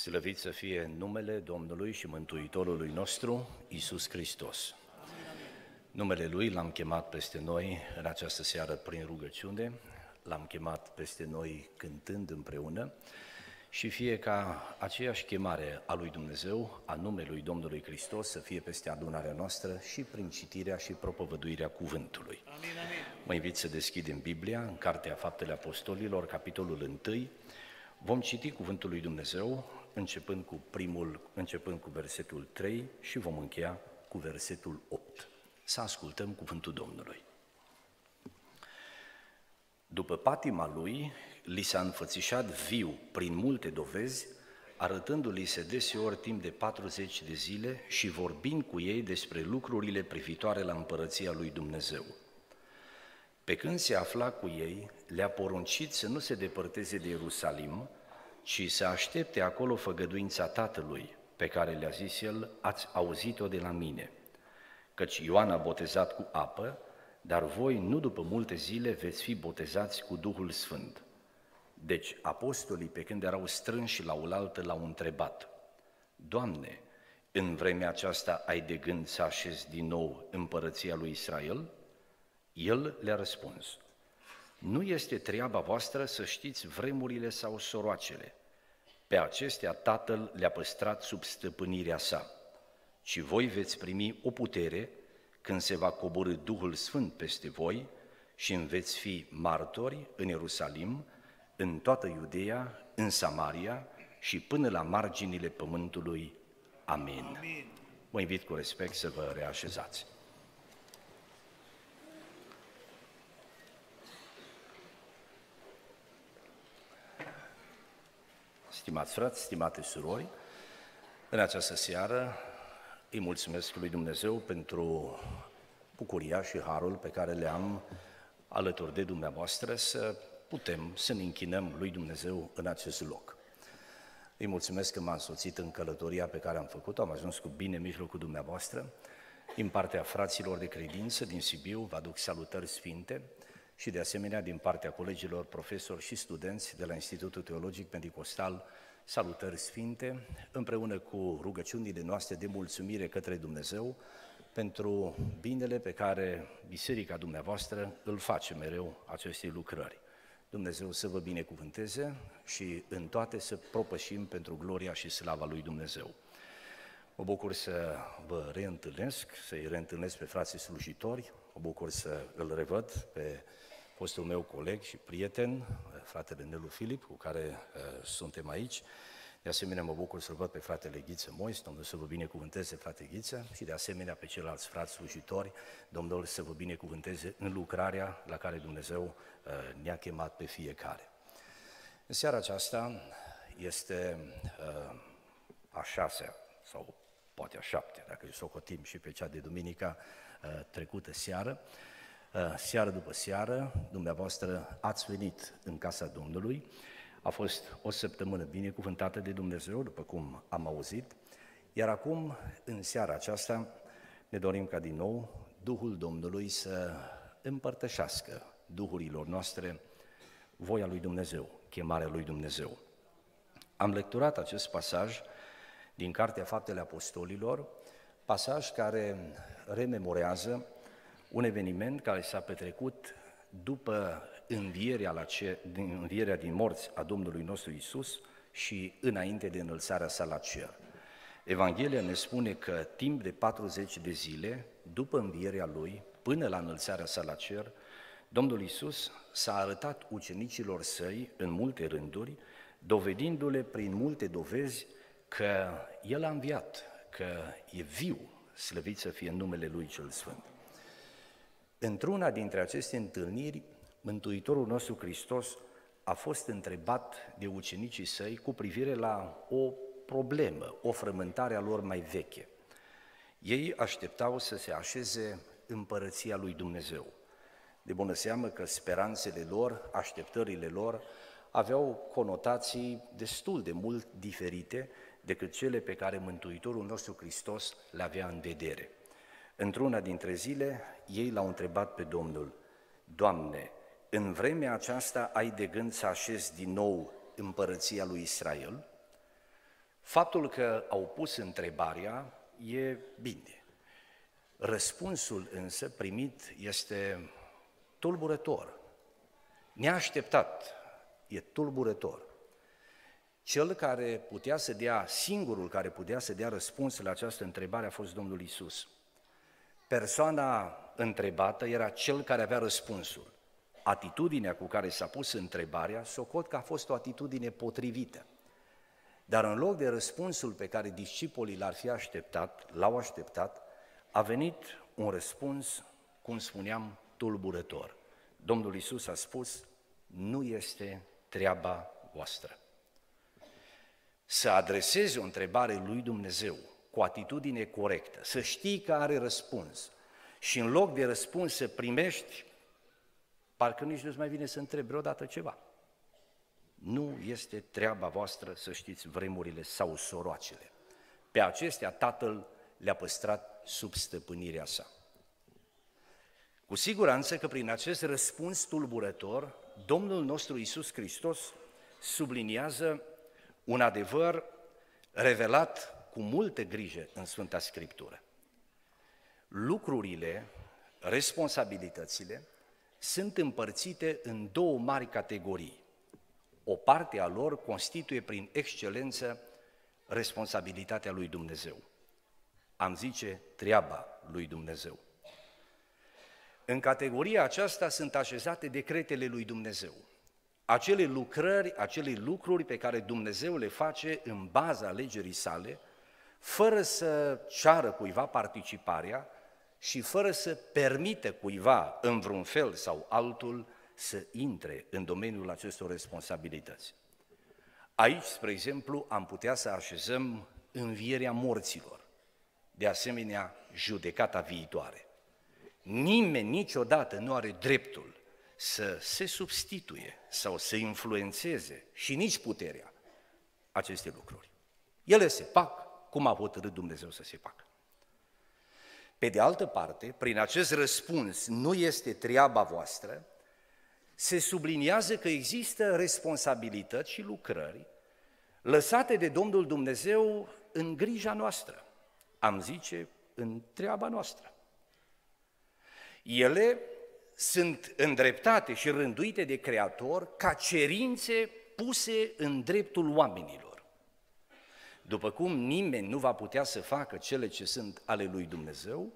Slăvit să fie numele Domnului și Mântuitorului nostru, Isus Hristos. Numele Lui l-am chemat peste noi în această seară prin rugăciune, l-am chemat peste noi cântând împreună și fie ca aceeași chemare a lui Dumnezeu, a numelui Domnului Hristos, să fie peste adunarea noastră și prin citirea și propovăduirea cuvântului. Amin, amin. Mă invit să deschidem Biblia în Cartea Faptele Apostolilor, capitolul 1. Vom citi cuvântul lui Dumnezeu începând cu primul, începând cu versetul 3 și vom încheia cu versetul 8. Să ascultăm cuvântul Domnului. După patima lui, li s-a înfățișat viu prin multe dovezi, arătându-li se deseori timp de 40 de zile și vorbind cu ei despre lucrurile privitoare la împărăția lui Dumnezeu. Pe când se afla cu ei, le-a poruncit să nu se depărteze de Ierusalim, ci să aștepte acolo făgăduința Tatălui, pe care le-a zis el, ați auzit-o de la mine. Căci Ioan a botezat cu apă, dar voi nu după multe zile veți fi botezați cu Duhul Sfânt. Deci apostolii, pe când erau strânși la oaltă, l-au întrebat, Doamne, în vremea aceasta ai de gând să așezi din nou împărăția lui Israel? El le-a răspuns, nu este treaba voastră să știți vremurile sau soroacele. Pe acestea Tatăl le-a păstrat sub stăpânirea sa. Și voi veți primi o putere când se va coborâ Duhul Sfânt peste voi și îmi veți fi martori în Ierusalim, în toată Iudeea, în Samaria și până la marginile pământului. Amin. Amin. Vă invit cu respect să vă reașezați. Stimați frați, stimate surori, în această seară îi mulțumesc lui Dumnezeu pentru bucuria și harul pe care le am alături de dumneavoastră să putem să ne închinăm lui Dumnezeu în acest loc. Îi mulțumesc că m-a însoțit în călătoria pe care am făcut-o, am ajuns cu bine în mijlocul dumneavoastră. Din partea fraților de credință din Sibiu vă aduc salutări sfinte și de asemenea din partea colegilor profesori și studenți de la Institutul Teologic Pentecostal salutări sfinte, împreună cu rugăciunile noastre de mulțumire către Dumnezeu pentru binele pe care biserica dumneavoastră îl face mereu acestei lucrări. Dumnezeu să vă binecuvânteze și în toate să propășim pentru gloria și slava lui Dumnezeu. Mă bucur să vă reîntâlnesc, să-i reîntâlnesc pe frații slujitori, mă bucur să îl revăd pe fostul meu coleg și prieten, fratele Nelu Filip, cu care uh, suntem aici. De asemenea, mă bucur să-l văd pe fratele Ghiță Mois, Domnul să vă binecuvânteze, frate Ghiță, și de asemenea pe ceilalți frați slujitori, Domnul să vă binecuvânteze în lucrarea la care Dumnezeu uh, ne-a chemat pe fiecare. În seara aceasta este uh, a șasea, sau poate a șaptea, dacă îi socotim și pe cea de duminica uh, trecută seară, uh, seară după seară, dumneavoastră ați venit în casa Domnului, a fost o săptămână binecuvântată de Dumnezeu, după cum am auzit, iar acum, în seara aceasta, ne dorim ca din nou Duhul Domnului să împărtășească Duhurilor noastre voia lui Dumnezeu, chemarea lui Dumnezeu. Am lecturat acest pasaj din Cartea Faptele Apostolilor, pasaj care rememorează un eveniment care s-a petrecut după învierea, la ce, din, învierea din morți a Domnului nostru Isus și înainte de înălțarea sa la cer. Evanghelia ne spune că timp de 40 de zile, după învierea Lui, până la înălțarea sa la cer, Domnul Isus s-a arătat ucenicilor săi în multe rânduri, dovedindu-le prin multe dovezi că El a înviat, că e viu, slăvit să fie numele Lui cel Sfânt. Într-una dintre aceste întâlniri, Mântuitorul nostru Hristos a fost întrebat de ucenicii săi cu privire la o problemă, o frământare a lor mai veche. Ei așteptau să se așeze împărăția lui Dumnezeu. De bună seamă că speranțele lor, așteptările lor, aveau conotații destul de mult diferite decât cele pe care Mântuitorul nostru Hristos le avea în vedere. Într-una dintre zile, ei l-au întrebat pe Domnul, Doamne, în vremea aceasta ai de gând să așezi din nou împărăția lui Israel? Faptul că au pus întrebarea e bine. Răspunsul însă primit este tulburător, neașteptat, e tulburător. Cel care putea să dea, singurul care putea să dea răspuns la această întrebare a fost Domnul Isus. Persoana întrebată era cel care avea răspunsul. Atitudinea cu care s-a pus întrebarea, socot că a fost o atitudine potrivită. Dar în loc de răspunsul pe care discipolii l-ar fi așteptat, l-au așteptat, a venit un răspuns, cum spuneam, tulburător. Domnul Isus a spus, nu este treaba voastră. Să adresezi o întrebare lui Dumnezeu cu atitudine corectă, să știi că are răspuns și în loc de răspuns să primești, parcă nici nu-ți mai vine să întrebi vreodată ceva. Nu este treaba voastră să știți vremurile sau soroacele. Pe acestea Tatăl le-a păstrat sub stăpânirea sa. Cu siguranță că prin acest răspuns tulburător, Domnul nostru Isus Hristos subliniază un adevăr revelat cu multă grijă în Sfânta Scriptură. Lucrurile, responsabilitățile, sunt împărțite în două mari categorii. O parte a lor constituie prin excelență responsabilitatea lui Dumnezeu. Am zice treaba lui Dumnezeu. În categoria aceasta sunt așezate decretele lui Dumnezeu. Acele lucrări, acele lucruri pe care Dumnezeu le face în baza legerii sale, fără să ceară cuiva participarea și fără să permită cuiva, în vreun fel sau altul, să intre în domeniul acestor responsabilități. Aici, spre exemplu, am putea să așezăm învierea morților, de asemenea judecata viitoare. Nimeni niciodată nu are dreptul să se substituie sau să influențeze și nici puterea aceste lucruri. Ele se fac cum a hotărât Dumnezeu să se facă. Pe de altă parte, prin acest răspuns nu este treaba voastră, se subliniază că există responsabilități și lucrări lăsate de Domnul Dumnezeu în grija noastră, am zice, în treaba noastră. Ele sunt îndreptate și rânduite de Creator ca cerințe puse în dreptul oamenilor. După cum nimeni nu va putea să facă cele ce sunt ale lui Dumnezeu,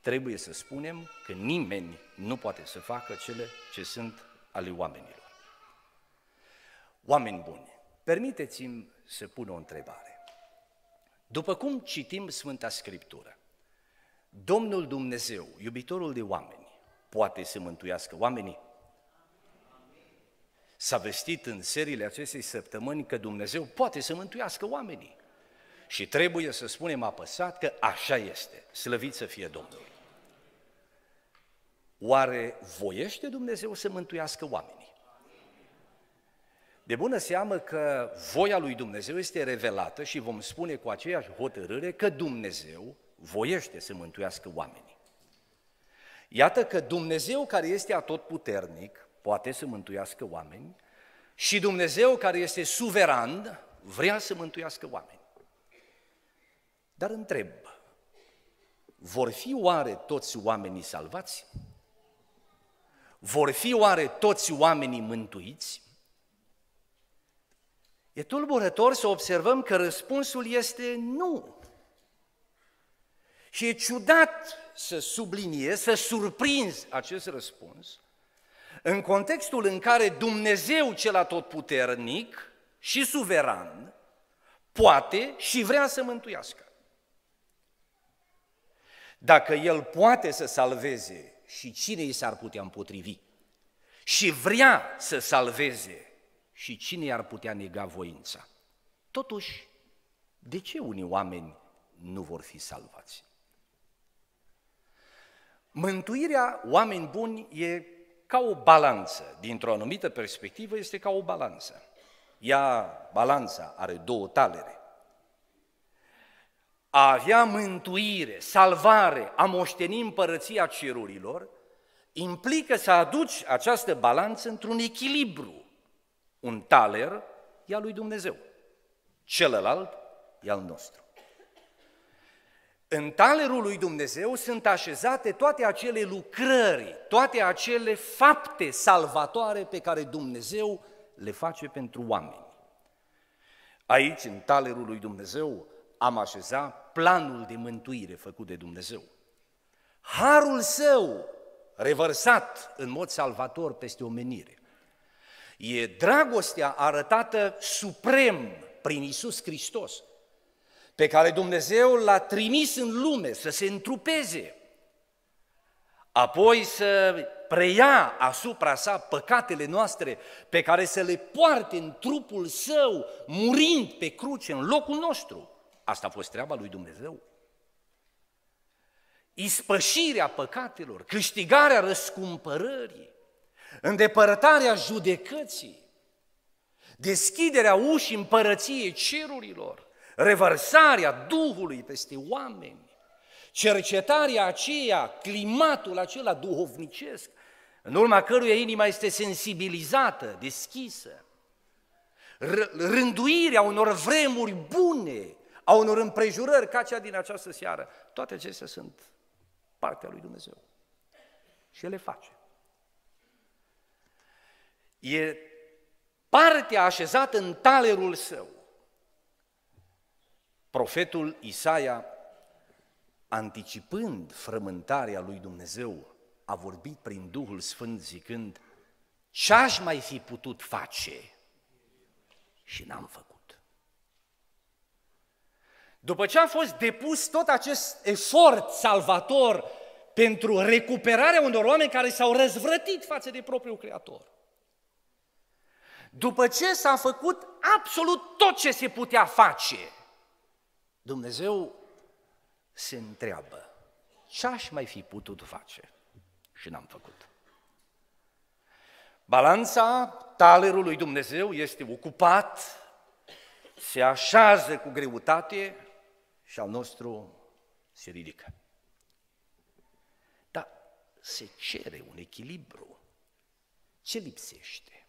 trebuie să spunem că nimeni nu poate să facă cele ce sunt ale oamenilor. Oameni buni, permiteți-mi să pun o întrebare. După cum citim Sfânta Scriptură, Domnul Dumnezeu, iubitorul de oameni, poate să mântuiască oamenii? S-a vestit în seriile acestei săptămâni că Dumnezeu poate să mântuiască oamenii. Și trebuie să spunem apăsat că așa este, slăvit să fie Domnul. Oare voiește Dumnezeu să mântuiască oamenii? De bună seamă că voia lui Dumnezeu este revelată și vom spune cu aceeași hotărâre că Dumnezeu voiește să mântuiască oamenii. Iată că Dumnezeu care este atotputernic poate să mântuiască oameni și Dumnezeu care este suveran vrea să mântuiască oameni. Dar întreb, vor fi oare toți oamenii salvați? Vor fi oare toți oamenii mântuiți? E tulburător să observăm că răspunsul este nu. Și e ciudat să subliniez, să surprinzi acest răspuns în contextul în care Dumnezeu cel atotputernic și suveran poate și vrea să mântuiască. Dacă El poate să salveze și cine i s-ar putea împotrivi și vrea să salveze și cine i-ar putea nega voința. Totuși, de ce unii oameni nu vor fi salvați? Mântuirea, oameni buni, e ca o balanță. Dintr-o anumită perspectivă este ca o balanță. Ea, balanța, are două talere. A avea mântuire, salvare, a moșteni împărăția cerurilor, implică să aduci această balanță într-un echilibru. Un taler e al lui Dumnezeu. Celălalt e al nostru. În talerul lui Dumnezeu sunt așezate toate acele lucrări, toate acele fapte salvatoare pe care Dumnezeu le face pentru oameni. Aici, în talerul lui Dumnezeu, am așezat planul de mântuire făcut de Dumnezeu. Harul său revărsat în mod salvator peste omenire. E dragostea arătată suprem prin Isus Hristos, pe care Dumnezeu l-a trimis în lume să se întrupeze, apoi să preia asupra sa păcatele noastre, pe care să le poarte în trupul său, murind pe cruce în locul nostru. Asta a fost treaba lui Dumnezeu. Ispășirea păcatelor, câștigarea răscumpărării, îndepărtarea judecății, deschiderea ușii împărăției cerurilor, revărsarea Duhului peste oameni, cercetarea aceea, climatul acela duhovnicesc, în urma căruia inima este sensibilizată, deschisă, rânduirea unor vremuri bune, a unor împrejurări ca cea din această seară, toate acestea sunt partea lui Dumnezeu. Și El le face. E partea așezată în talerul său. Profetul Isaia, anticipând frământarea lui Dumnezeu, a vorbit prin Duhul Sfânt zicând, ce aș mai fi putut face și n-am făcut. După ce a fost depus tot acest efort salvator pentru recuperarea unor oameni care s-au răzvrătit față de propriul Creator, după ce s-a făcut absolut tot ce se putea face, Dumnezeu se întreabă, ce aș mai fi putut face și n-am făcut? Balanța talerului lui Dumnezeu este ocupat, se așează cu greutate și al nostru se ridică. Dar se cere un echilibru. Ce lipsește?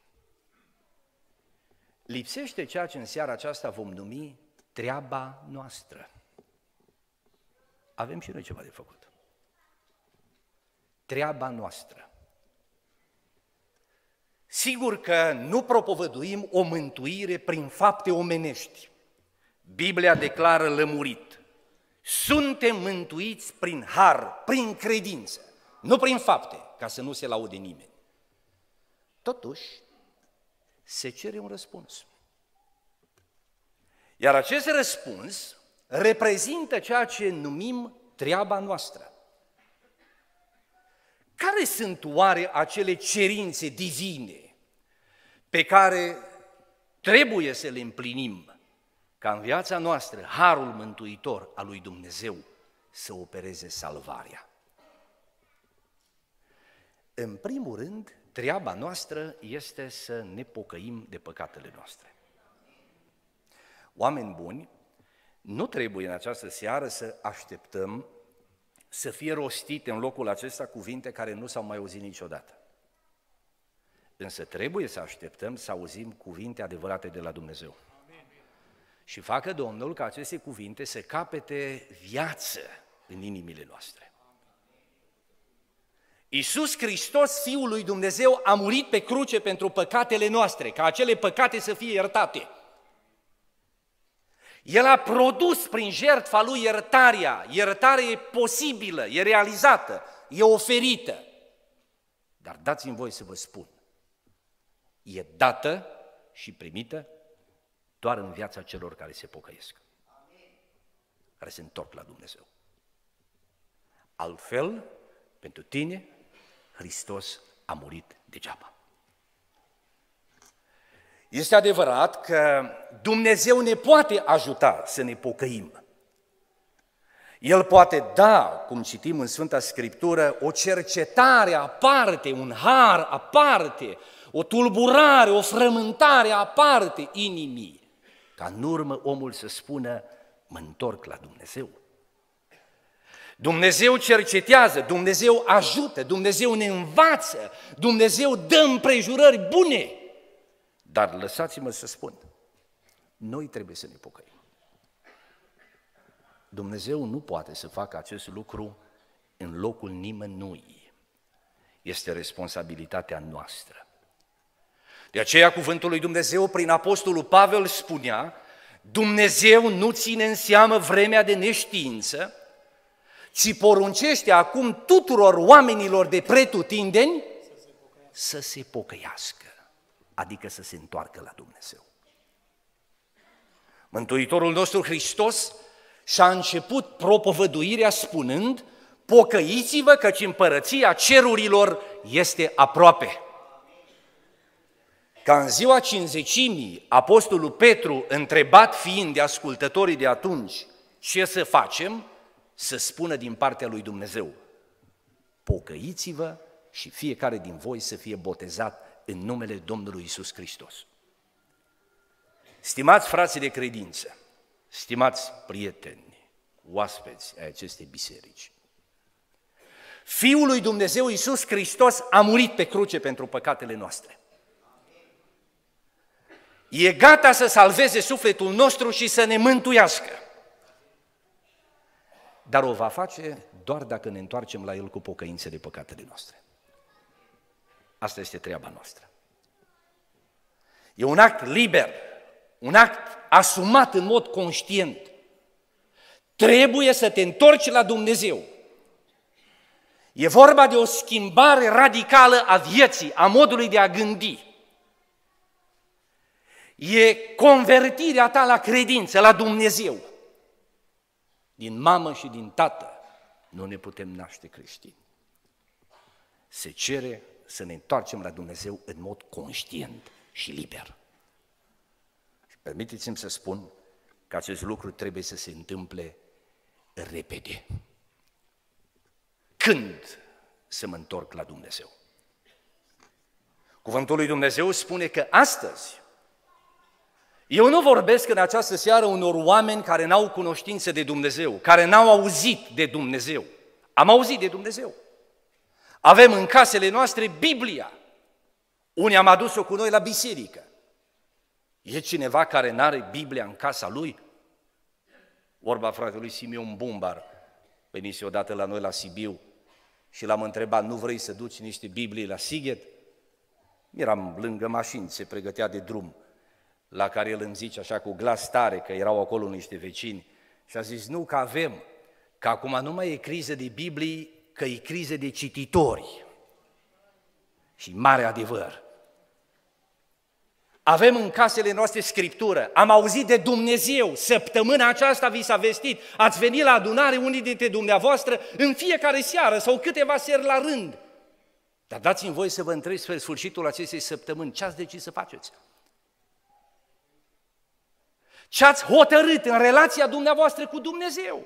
Lipsește ceea ce în seara aceasta vom numi treaba noastră. Avem și noi ceva de făcut. Treaba noastră. Sigur că nu propovăduim o mântuire prin fapte omenești. Biblia declară lămurit. Suntem mântuiți prin har, prin credință, nu prin fapte, ca să nu se laude nimeni. Totuși, se cere un răspuns. Iar acest răspuns reprezintă ceea ce numim treaba noastră. Care sunt oare acele cerințe divine pe care trebuie să le împlinim ca în viața noastră harul mântuitor al lui Dumnezeu să opereze salvarea? În primul rând, treaba noastră este să ne pocăim de păcatele noastre. Oameni buni, nu trebuie în această seară să așteptăm să fie rostite în locul acesta cuvinte care nu s-au mai auzit niciodată. Însă trebuie să așteptăm să auzim cuvinte adevărate de la Dumnezeu. Și facă Domnul ca aceste cuvinte să capete viață în inimile noastre. Iisus Hristos, Fiul lui Dumnezeu, a murit pe cruce pentru păcatele noastre, ca acele păcate să fie iertate. El a produs prin jertfa lui iertarea. Iertarea e posibilă, e realizată, e oferită. Dar dați-mi voi să vă spun, e dată și primită doar în viața celor care se pocăiesc, care se întorc la Dumnezeu. Altfel, pentru tine, Hristos a murit degeaba. Este adevărat că Dumnezeu ne poate ajuta să ne pocăim. El poate da, cum citim în Sfânta Scriptură, o cercetare aparte, un har aparte, o tulburare, o frământare aparte inimii, ca în urmă omul să spună, mă întorc la Dumnezeu. Dumnezeu cercetează, Dumnezeu ajută, Dumnezeu ne învață, Dumnezeu dă împrejurări bune. Dar lăsați-mă să spun, noi trebuie să ne pocăim. Dumnezeu nu poate să facă acest lucru în locul nimănui. Este responsabilitatea noastră. De aceea cuvântul lui Dumnezeu prin apostolul Pavel spunea, Dumnezeu nu ține în seamă vremea de neștiință, ci poruncește acum tuturor oamenilor de pretutindeni să se pocăiască, adică să se întoarcă la Dumnezeu. Mântuitorul nostru Hristos și-a început propovăduirea spunând, pocăiți-vă căci împărăția cerurilor este aproape. Ca în ziua cinzecimii, Apostolul Petru, întrebat fiind de ascultătorii de atunci, ce să facem, să spună din partea lui Dumnezeu, pocăiți-vă și fiecare din voi să fie botezat în numele Domnului Isus Hristos. Stimați frații de credință, stimați prieteni, oaspeți ai acestei biserici, Fiul lui Dumnezeu Isus Hristos a murit pe cruce pentru păcatele noastre. E gata să salveze sufletul nostru și să ne mântuiască. Dar o va face doar dacă ne întoarcem la El cu pocăință de păcatele noastre. Asta este treaba noastră. E un act liber, un act asumat în mod conștient. Trebuie să te întorci la Dumnezeu. E vorba de o schimbare radicală a vieții, a modului de a gândi. E convertirea ta la credință, la Dumnezeu. Din mamă și din tată nu ne putem naște creștini. Se cere să ne întoarcem la Dumnezeu în mod conștient și liber. Și permiteți-mi să spun că acest lucru trebuie să se întâmple repede. Când să mă întorc la Dumnezeu? Cuvântul lui Dumnezeu spune că astăzi eu nu vorbesc în această seară unor oameni care n-au cunoștință de Dumnezeu, care n-au auzit de Dumnezeu. Am auzit de Dumnezeu. Avem în casele noastre Biblia. Unii am adus-o cu noi la biserică. E cineva care n-are Biblia în casa lui? Vorba fratelui Simeon Bumbar, venise odată la noi la Sibiu și l-am întrebat, nu vrei să duci niște Biblii la Sighet? Eram lângă mașini, se pregătea de drum, la care el îmi zice așa cu glas tare, că erau acolo niște vecini, și a zis, nu, că avem, că acum nu mai e criză de Biblii, că e criză de cititori. Și mare adevăr. Avem în casele noastre scriptură, am auzit de Dumnezeu, săptămâna aceasta vi s-a vestit, ați venit la adunare unii dintre dumneavoastră în fiecare seară sau câteva seri la rând. Dar dați-mi voi să vă întreb spre sfârșitul acestei săptămâni, ce ați decis să faceți? Ce ați hotărât în relația dumneavoastră cu Dumnezeu?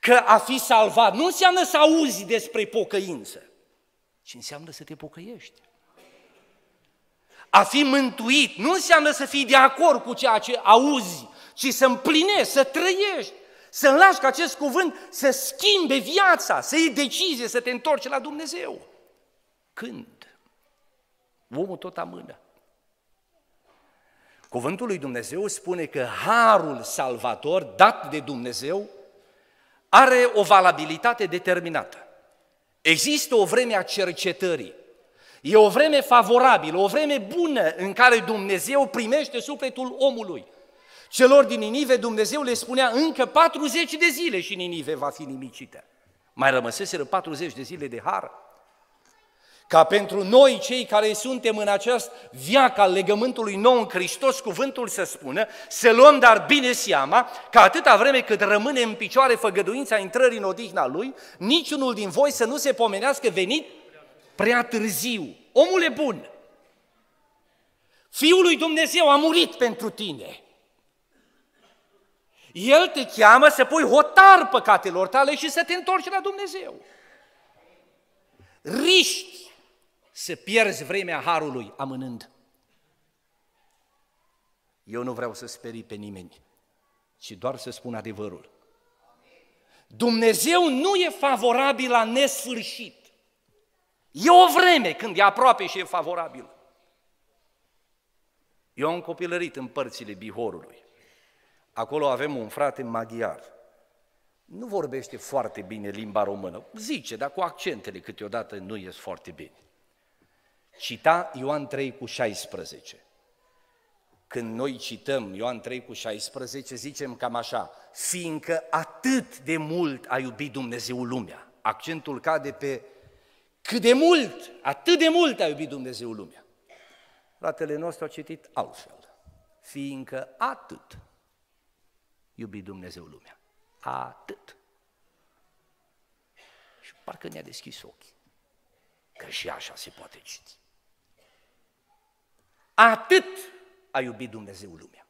Că a fi salvat nu înseamnă să auzi despre pocăință, ci înseamnă să te pocăiești. A fi mântuit nu înseamnă să fii de acord cu ceea ce auzi, ci să împlinești, să trăiești, să lași ca acest cuvânt să schimbe viața, să iei decizie, să te întorci la Dumnezeu. Când? Omul tot amână. Cuvântul lui Dumnezeu spune că harul salvator dat de Dumnezeu are o valabilitate determinată. Există o vreme a cercetării. E o vreme favorabilă, o vreme bună în care Dumnezeu primește sufletul omului. Celor din Ninive Dumnezeu le spunea încă 40 de zile și Ninive va fi nimicită. Mai rămăseseră 40 de zile de har. Ca pentru noi, cei care suntem în acest viac al legământului nou în Hristos, cuvântul să spună, să luăm dar bine seama că atâta vreme cât rămâne în picioare făgăduința intrării în odihna Lui, niciunul din voi să nu se pomenească venit prea târziu. Omul e bun. Fiul lui Dumnezeu a murit pentru tine. El te cheamă să pui hotar păcatelor tale și să te întorci la Dumnezeu. Riști să pierzi vremea harului amânând. Eu nu vreau să sperii pe nimeni, ci doar să spun adevărul. Dumnezeu nu e favorabil la nesfârșit. E o vreme când e aproape și e favorabil. Eu am copilărit în părțile Bihorului. Acolo avem un frate maghiar. Nu vorbește foarte bine limba română. Zice, dar cu accentele câteodată nu ies foarte bine. Cita Ioan 3 cu 16. Când noi cităm Ioan 3 cu 16, zicem cam așa, fiindcă atât de mult a iubit Dumnezeu lumea. Accentul cade pe cât de mult, atât de mult a iubit Dumnezeu lumea. Fratele nostru a citit altfel. Fiindcă atât iubit Dumnezeu lumea. Atât. Și parcă ne-a deschis ochii. Că și așa se poate citi. Atât a iubit Dumnezeu lumea.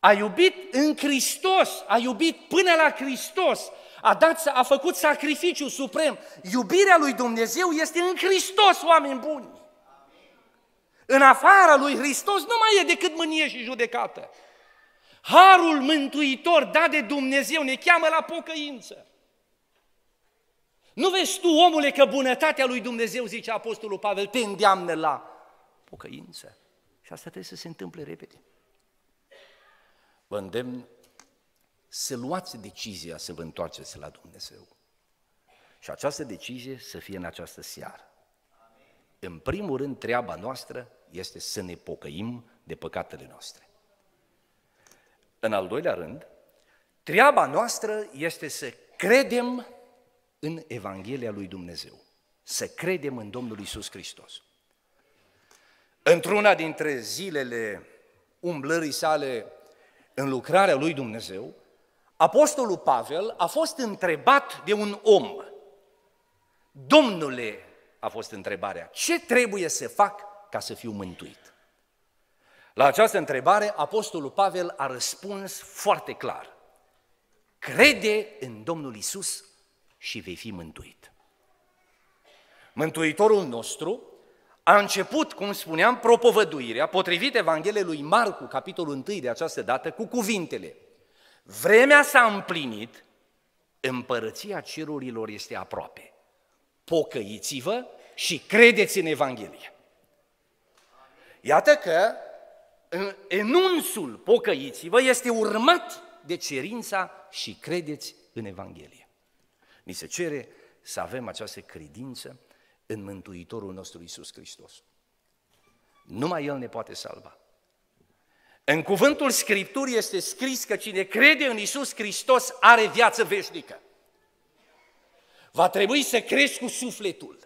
A iubit în Hristos, a iubit până la Hristos, a, dat, a făcut sacrificiul suprem. Iubirea lui Dumnezeu este în Hristos, oameni buni. În afara lui Hristos nu mai e decât mânie și judecată. Harul mântuitor dat de Dumnezeu ne cheamă la pocăință. Nu vezi tu, omule, că bunătatea lui Dumnezeu, zice Apostolul Pavel, te îndeamnă la pocăință. Și asta trebuie să se întâmple repede. Vă îndemn să luați decizia să vă întoarceți la Dumnezeu. Și această decizie să fie în această seară. În primul rând, treaba noastră este să ne pocăim de păcatele noastre. În al doilea rând, treaba noastră este să credem în Evanghelia lui Dumnezeu, să credem în Domnul Isus Hristos. Într-una dintre zilele umblării sale în lucrarea lui Dumnezeu, Apostolul Pavel a fost întrebat de un om. Domnule, a fost întrebarea, ce trebuie să fac ca să fiu mântuit? La această întrebare, Apostolul Pavel a răspuns foarte clar. Crede în Domnul Isus și vei fi mântuit. Mântuitorul nostru a început, cum spuneam, propovăduirea, potrivit Evangheliei lui Marcu, capitolul 1 de această dată, cu cuvintele. Vremea s-a împlinit, împărăția cerurilor este aproape. Pocăiți-vă și credeți în Evanghelie. Iată că enunțul pocăiți-vă este urmat de cerința și credeți în Evanghelie. Ni se cere să avem această credință în Mântuitorul nostru Isus Hristos. Numai El ne poate salva. În cuvântul Scripturii este scris că cine crede în Isus Hristos are viață veșnică. Va trebui să crești cu sufletul.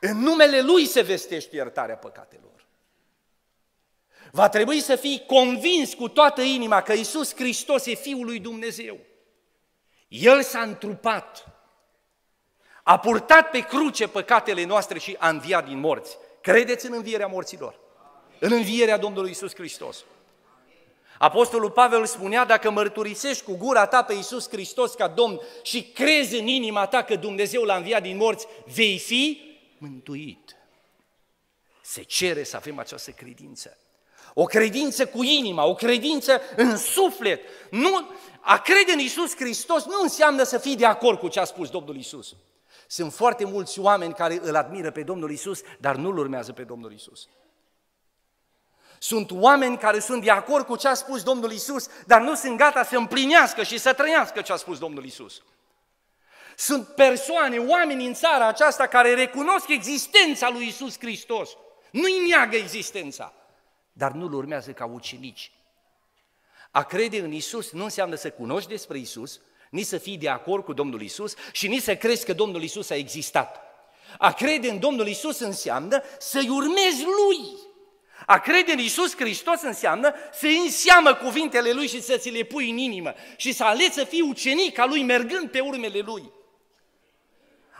În numele Lui se vestește iertarea păcatelor. Va trebui să fii convins cu toată inima că Isus Hristos e Fiul lui Dumnezeu. El s-a întrupat, a purtat pe cruce păcatele noastre și a înviat din morți. Credeți în învierea morților? În învierea Domnului Isus Hristos. Apostolul Pavel spunea, dacă mărturisești cu gura ta pe Isus Hristos ca Domn și crezi în inima ta că Dumnezeu l-a înviat din morți, vei fi mântuit. Se cere să avem această credință. O credință cu inima, o credință în suflet. Nu, a crede în Isus Hristos nu înseamnă să fii de acord cu ce a spus Domnul Isus. Sunt foarte mulți oameni care îl admiră pe Domnul Isus, dar nu-L urmează pe Domnul Isus. Sunt oameni care sunt de acord cu ce a spus Domnul Isus, dar nu sunt gata să împlinească și să trăiască ce a spus Domnul Isus. Sunt persoane, oameni în țara aceasta care recunosc existența lui Isus Hristos. Nu-i neagă existența, dar nu-L urmează ca ucenici. A crede în Isus nu înseamnă să cunoști despre Isus, nici să fii de acord cu Domnul Isus și nici să crezi că Domnul Isus a existat. A crede în Domnul Isus înseamnă să-i urmezi Lui. A crede în Isus Hristos înseamnă să îi înseamă cuvintele Lui și să ți le pui în inimă și să alegi să fii ucenic al Lui mergând pe urmele Lui.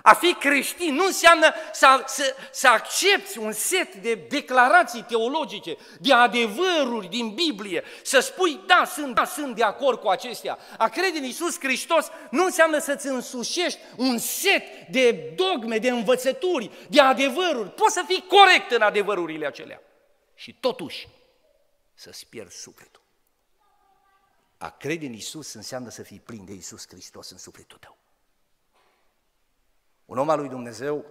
A fi creștin nu înseamnă să, să, să accepti un set de declarații teologice, de adevăruri din Biblie, să spui, da, sunt, da, sunt de acord cu acestea. A crede în Iisus Hristos nu înseamnă să-ți însușești un set de dogme, de învățături, de adevăruri. Poți să fii corect în adevărurile acelea. Și totuși să-ți pierzi sufletul. A crede în Isus înseamnă să fii plin de Isus Hristos în sufletul tău. Un om al lui Dumnezeu,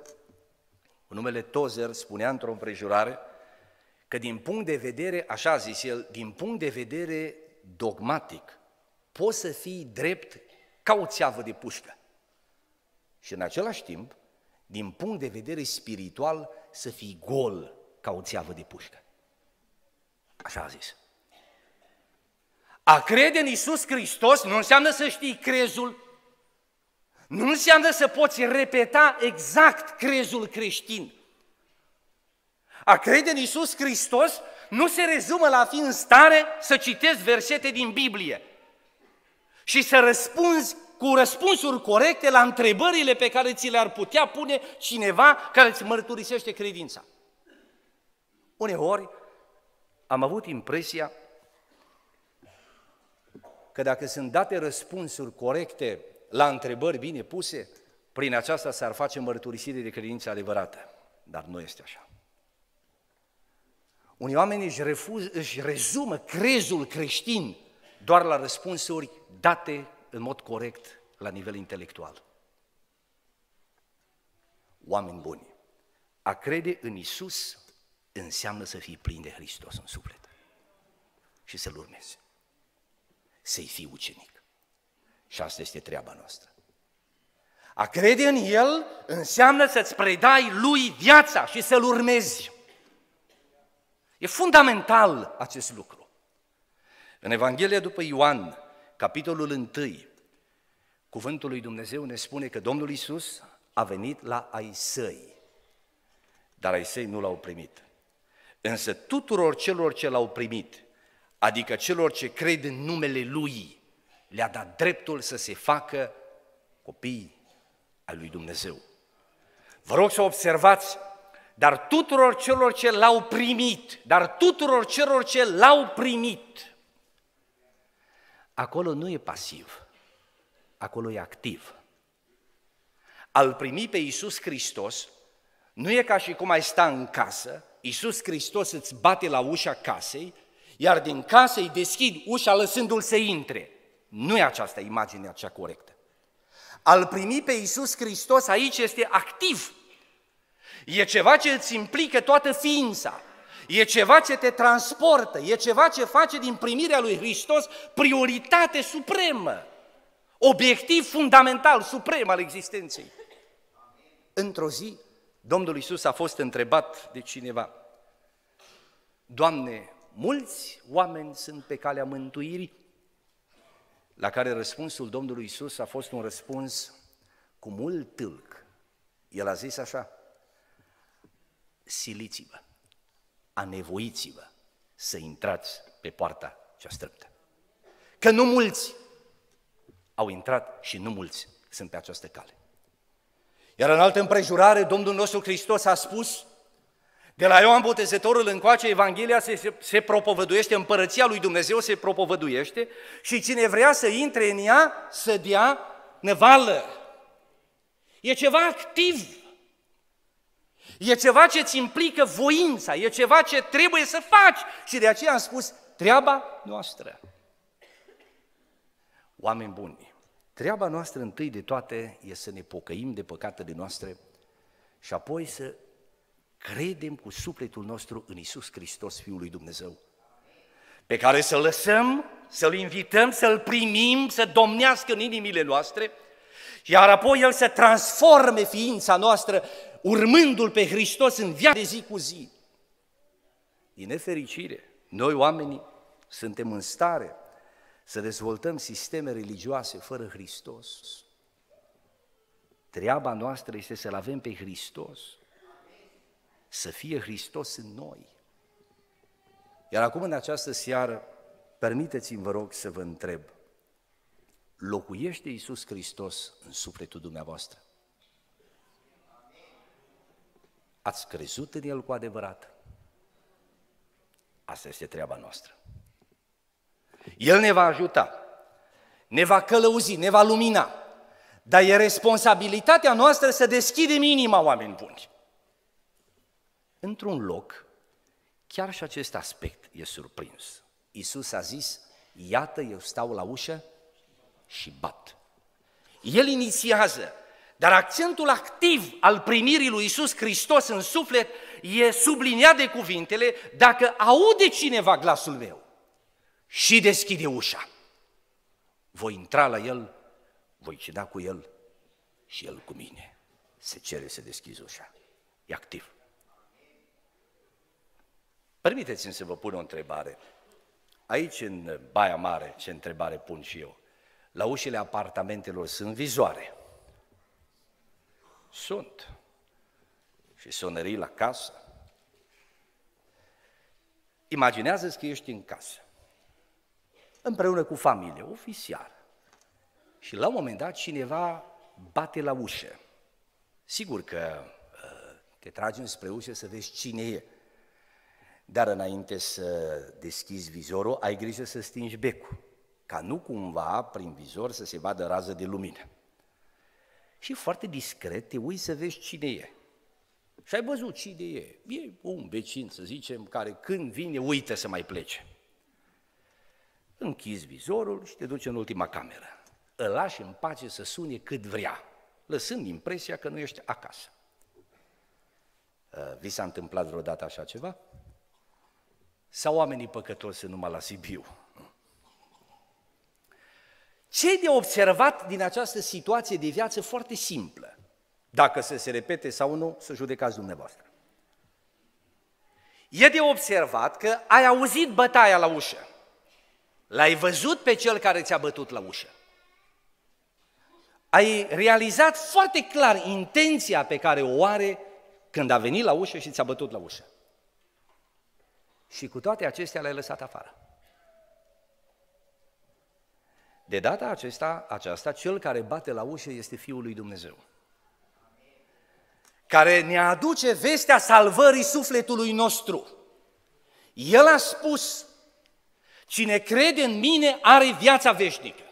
cu numele Tozer, spunea într-o împrejurare că din punct de vedere, așa a zis el, din punct de vedere dogmatic, poți să fii drept ca o țeavă de pușcă. Și în același timp, din punct de vedere spiritual, să fii gol ca o țeavă de pușcă. Așa a zis. A crede în Isus Hristos nu înseamnă să știi crezul, nu înseamnă să poți repeta exact crezul creștin. A crede în Isus Hristos nu se rezumă la a fi în stare să citesc versete din Biblie și să răspunzi cu răspunsuri corecte la întrebările pe care ți le-ar putea pune cineva care îți mărturisește credința. Uneori am avut impresia că dacă sunt date răspunsuri corecte la întrebări bine puse, prin aceasta s-ar face mărturisire de credință adevărată. Dar nu este așa. Unii oameni își, refuz, își rezumă crezul creștin doar la răspunsuri date în mod corect la nivel intelectual. Oameni buni, a crede în Isus înseamnă să fii plin de Hristos în suflet și să-L urmezi, să-i fii ucenic. Și asta este treaba noastră. A crede în El înseamnă să-ți predai Lui viața și să-L urmezi. E fundamental acest lucru. În Evanghelia după Ioan, capitolul 1, cuvântul lui Dumnezeu ne spune că Domnul Isus a venit la ai săi, dar ai săi nu l-au primit. Însă tuturor celor ce l-au primit, adică celor ce cred în numele Lui, le-a dat dreptul să se facă copii al lui Dumnezeu. Vă rog să observați, dar tuturor celor ce l-au primit, dar tuturor celor ce l-au primit, acolo nu e pasiv, acolo e activ. Al primi pe Iisus Hristos nu e ca și cum ai sta în casă, Iisus Hristos îți bate la ușa casei, iar din casă îi deschid ușa lăsându-l să intre. Nu e această imagine cea corectă. Al primi pe Iisus Hristos aici este activ. E ceva ce îți implică toată ființa. E ceva ce te transportă, e ceva ce face din primirea lui Hristos prioritate supremă, obiectiv fundamental, suprem al existenței. Într-o zi, Domnul Isus a fost întrebat de cineva, Doamne, mulți oameni sunt pe calea mântuirii? La care răspunsul Domnului Isus a fost un răspuns cu mult tâlc. El a zis așa, siliți-vă, anevoiți-vă să intrați pe poarta cea strâmtă. Că nu mulți au intrat și nu mulți sunt pe această cale. Iar în altă împrejurare, Domnul nostru Hristos a spus, de la Ioan Botezătorul încoace, Evanghelia se, se, se propovăduiește, împărăția lui Dumnezeu se propovăduiește și cine vrea să intre în ea, să dea năvală. E ceva activ. E ceva ce îți implică voința, e ceva ce trebuie să faci. Și de aceea am spus, treaba noastră. Oameni buni, treaba noastră întâi de toate e să ne pocăim de păcatele noastre și apoi să credem cu sufletul nostru în Isus Hristos, Fiul lui Dumnezeu, pe care să lăsăm, să-L invităm, să-L primim, să domnească în inimile noastre, iar apoi El să transforme ființa noastră, urmându-L pe Hristos în viața de zi cu zi. Din nefericire, noi oamenii suntem în stare să dezvoltăm sisteme religioase fără Hristos. Treaba noastră este să-L avem pe Hristos, să fie Hristos în noi. Iar acum, în această seară, permiteți-mi, vă rog, să vă întreb, locuiește Iisus Hristos în sufletul dumneavoastră? Ați crezut în El cu adevărat? Asta este treaba noastră. El ne va ajuta, ne va călăuzi, ne va lumina, dar e responsabilitatea noastră să deschidem inima, oameni buni. Într-un loc, chiar și acest aspect e surprins. Iisus a zis, iată, eu stau la ușă și bat. El inițiază, dar accentul activ al primirii lui Iisus Hristos în suflet e subliniat de cuvintele, dacă aude cineva glasul meu și deschide ușa, voi intra la el, voi ceda cu el și el cu mine. Se cere să deschizi ușa. E activ. Permiteți-mi să vă pun o întrebare. Aici, în Baia Mare, ce întrebare pun și eu, la ușile apartamentelor sunt vizoare. Sunt. Și sonării la casă. Imaginează-ți că ești în casă, împreună cu familie, oficial. Și la un moment dat cineva bate la ușă. Sigur că uh, te tragi spre ușă să vezi cine e. Dar înainte să deschizi vizorul, ai grijă să stingi becul, ca nu cumva prin vizor să se vadă rază de lumină. Și foarte discret te uiți să vezi cine e. Și ai văzut cine e. E un vecin, să zicem, care când vine uită să mai plece. Închizi vizorul și te duci în ultima cameră. Îl lași în pace să sune cât vrea, lăsând impresia că nu ești acasă. Uh, vi s-a întâmplat vreodată așa ceva? Sau oamenii păcătoși sunt numai la Sibiu? Ce de observat din această situație de viață foarte simplă? Dacă să se repete sau nu, să judecați dumneavoastră. E de observat că ai auzit bătaia la ușă. L-ai văzut pe cel care ți-a bătut la ușă. Ai realizat foarte clar intenția pe care o are când a venit la ușă și ți-a bătut la ușă. Și cu toate acestea le-ai lăsat afară. De data acesta, aceasta, cel care bate la ușă este Fiul lui Dumnezeu, care ne aduce vestea salvării sufletului nostru. El a spus, cine crede în mine are viața veșnică.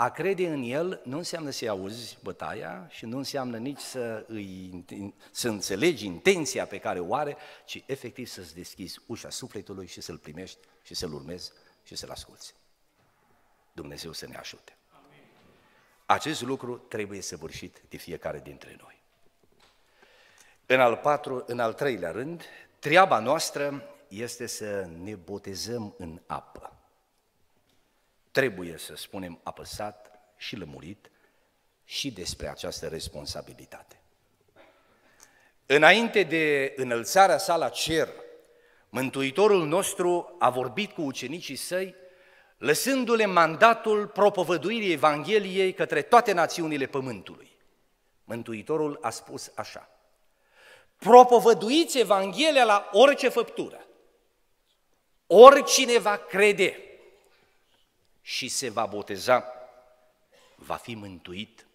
A crede în El nu înseamnă să-i auzi bătaia și nu înseamnă nici să, îi, să înțelegi intenția pe care o are, ci efectiv să-ți deschizi ușa sufletului și să-L primești și să-L urmezi și să-L asculți. Dumnezeu să ne ajute. Acest lucru trebuie săvârșit de fiecare dintre noi. În al, patru, în al treilea rând, treaba noastră este să ne botezăm în apă. Trebuie să spunem apăsat și lămurit și despre această responsabilitate. Înainte de înălțarea sa la cer, Mântuitorul nostru a vorbit cu ucenicii săi, lăsându-le mandatul propovăduirii Evangheliei către toate națiunile pământului. Mântuitorul a spus așa, propovăduiți Evanghelia la orice făptură. Oricine va crede și se va boteza, va fi mântuit,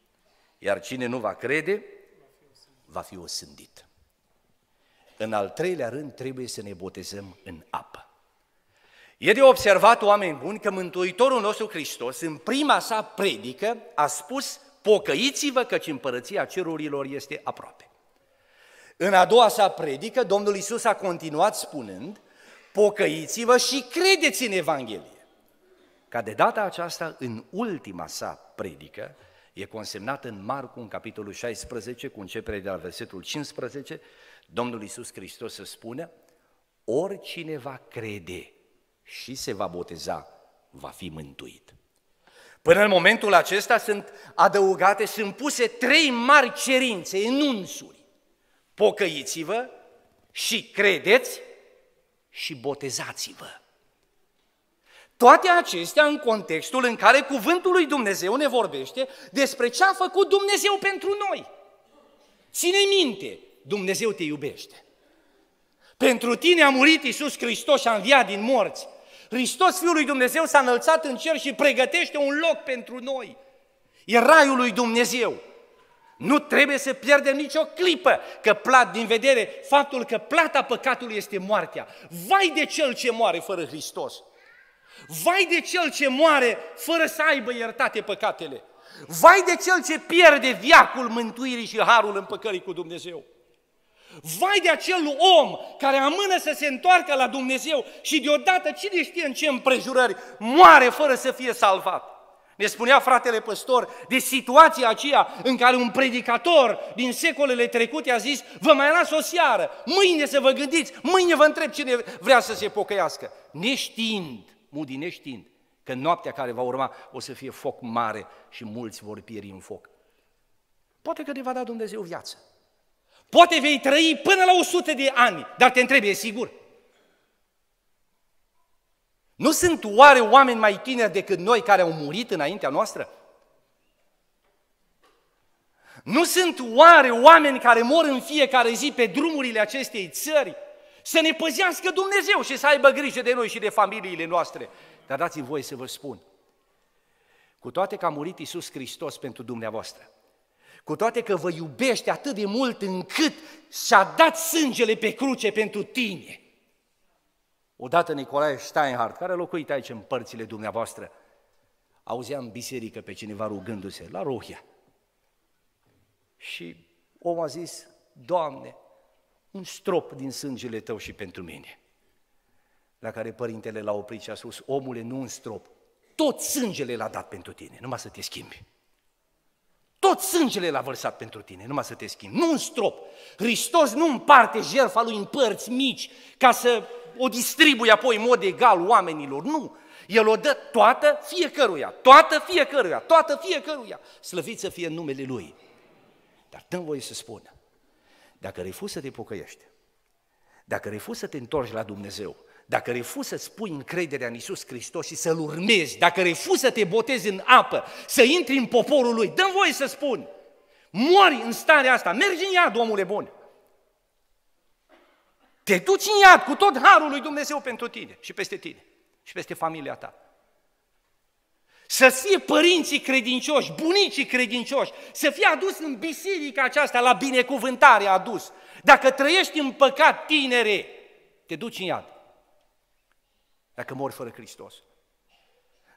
iar cine nu va crede, va fi osândit. În al treilea rând, trebuie să ne botezăm în apă. E de observat, oameni buni, că Mântuitorul nostru Hristos, în prima sa predică, a spus, pocăiți-vă căci împărăția cerurilor este aproape. În a doua sa predică, Domnul Isus a continuat spunând, pocăiți-vă și credeți în Evanghelie ca de data aceasta, în ultima sa predică, e consemnat în Marcu, în capitolul 16, cu începere de la versetul 15, Domnul Iisus Hristos să spună, oricine va crede și se va boteza, va fi mântuit. Până în momentul acesta sunt adăugate, sunt puse trei mari cerințe, enunțuri. Pocăiți-vă și credeți și botezați-vă. Toate acestea în contextul în care cuvântul lui Dumnezeu ne vorbește despre ce a făcut Dumnezeu pentru noi. Ține minte, Dumnezeu te iubește. Pentru tine a murit Iisus Hristos și a înviat din morți. Hristos, Fiul lui Dumnezeu, s-a înălțat în cer și pregătește un loc pentru noi. E raiul lui Dumnezeu. Nu trebuie să pierdem nicio clipă că plat din vedere faptul că plata păcatului este moartea. Vai de cel ce moare fără Hristos! Vai de cel ce moare fără să aibă iertate păcatele. Vai de cel ce pierde viacul mântuirii și harul împăcării cu Dumnezeu. Vai de acel om care amână să se întoarcă la Dumnezeu și deodată cine știe în ce împrejurări moare fără să fie salvat. Ne spunea fratele păstor de situația aceea în care un predicator din secolele trecute a zis vă mai las o seară, mâine să vă gândiți, mâine vă întreb cine vrea să se pocăiască. Neștiind, Mudi neștiind, că noaptea care va urma o să fie foc mare și mulți vor pieri în foc. Poate că ne va da Dumnezeu viață. Poate vei trăi până la 100 de ani, dar te întrebi, e sigur? Nu sunt oare oameni mai tineri decât noi care au murit înaintea noastră? Nu sunt oare oameni care mor în fiecare zi pe drumurile acestei țări? Să ne păzească Dumnezeu și să aibă grijă de noi și de familiile noastre. Dar dați-mi voie să vă spun, cu toate că a murit Iisus Hristos pentru dumneavoastră, cu toate că vă iubește atât de mult încât și-a dat sângele pe cruce pentru tine, Odată Nicolae Steinhardt, care a locuit aici în părțile dumneavoastră, auzea în biserică pe cineva rugându-se la Rohia. Și omul a zis, Doamne, un strop din sângele Tău și pentru mine. La care părintele l-a oprit și a spus, omule, nu un strop, tot sângele l-a dat pentru tine, numai să te schimbi. Tot sângele l-a vărsat pentru tine, numai să te schimbi, nu un strop. Hristos nu împarte jertfa lui în părți mici ca să o distribuie apoi în mod egal oamenilor. Nu! El o dă toată fiecăruia, toată fiecăruia, toată fiecăruia. Slăvit să fie în numele Lui. Dar dăm voie să spun, dacă refuzi să te pocăiești, dacă refuzi să te întorci la Dumnezeu, dacă refuzi să-ți pui încrederea în Iisus Hristos și să-L urmezi, dacă refuzi să te botezi în apă, să intri în poporul Lui, dăm voie să spun, mori în starea asta, mergi în iad, omule bun. Te duci în iad cu tot harul lui Dumnezeu pentru tine și peste tine și peste familia ta. Să fie părinții credincioși, bunicii credincioși, să fie adus în biserica aceasta la binecuvântare adus. Dacă trăiești în păcat tinere, te duci în iad. Dacă mori fără Hristos.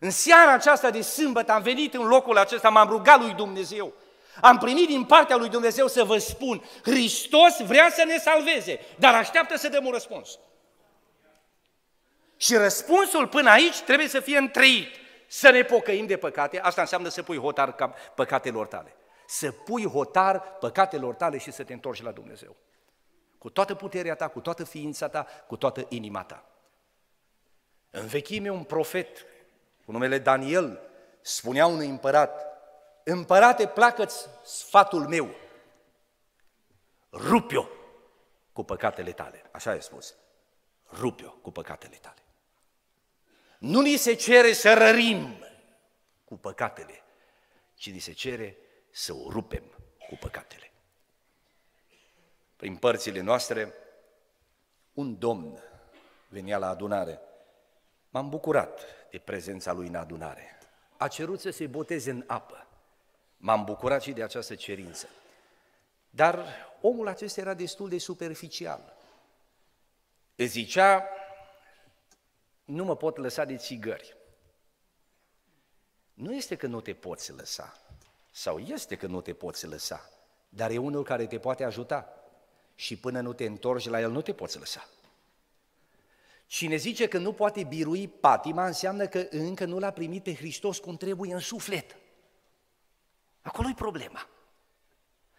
În seara aceasta de sâmbătă am venit în locul acesta, m-am rugat lui Dumnezeu am primit din partea lui Dumnezeu să vă spun, Hristos vrea să ne salveze, dar așteaptă să dăm un răspuns. Și răspunsul până aici trebuie să fie întreit. Să ne pocăim de păcate, asta înseamnă să pui hotar ca păcatelor tale. Să pui hotar păcatelor tale și să te întorci la Dumnezeu. Cu toată puterea ta, cu toată ființa ta, cu toată inima ta. În vechime un profet, cu numele Daniel, spunea unui împărat, Împărate, placă-ți sfatul meu, rupi-o cu păcatele tale. Așa e spus. Rupi-o cu păcatele tale. Nu ni se cere să rărim cu păcatele, ci ni se cere să o rupem cu păcatele. Prin părțile noastre, un domn venea la adunare. M-am bucurat de prezența lui în adunare. A cerut să se boteze în apă. M-am bucurat și de această cerință. Dar omul acesta era destul de superficial. Îți zicea, nu mă pot lăsa de țigări. Nu este că nu te poți lăsa, sau este că nu te poți lăsa, dar e unul care te poate ajuta și până nu te întorci la el nu te poți lăsa. Cine zice că nu poate birui patima înseamnă că încă nu l-a primit pe Hristos cum trebuie în suflet. Acolo e problema.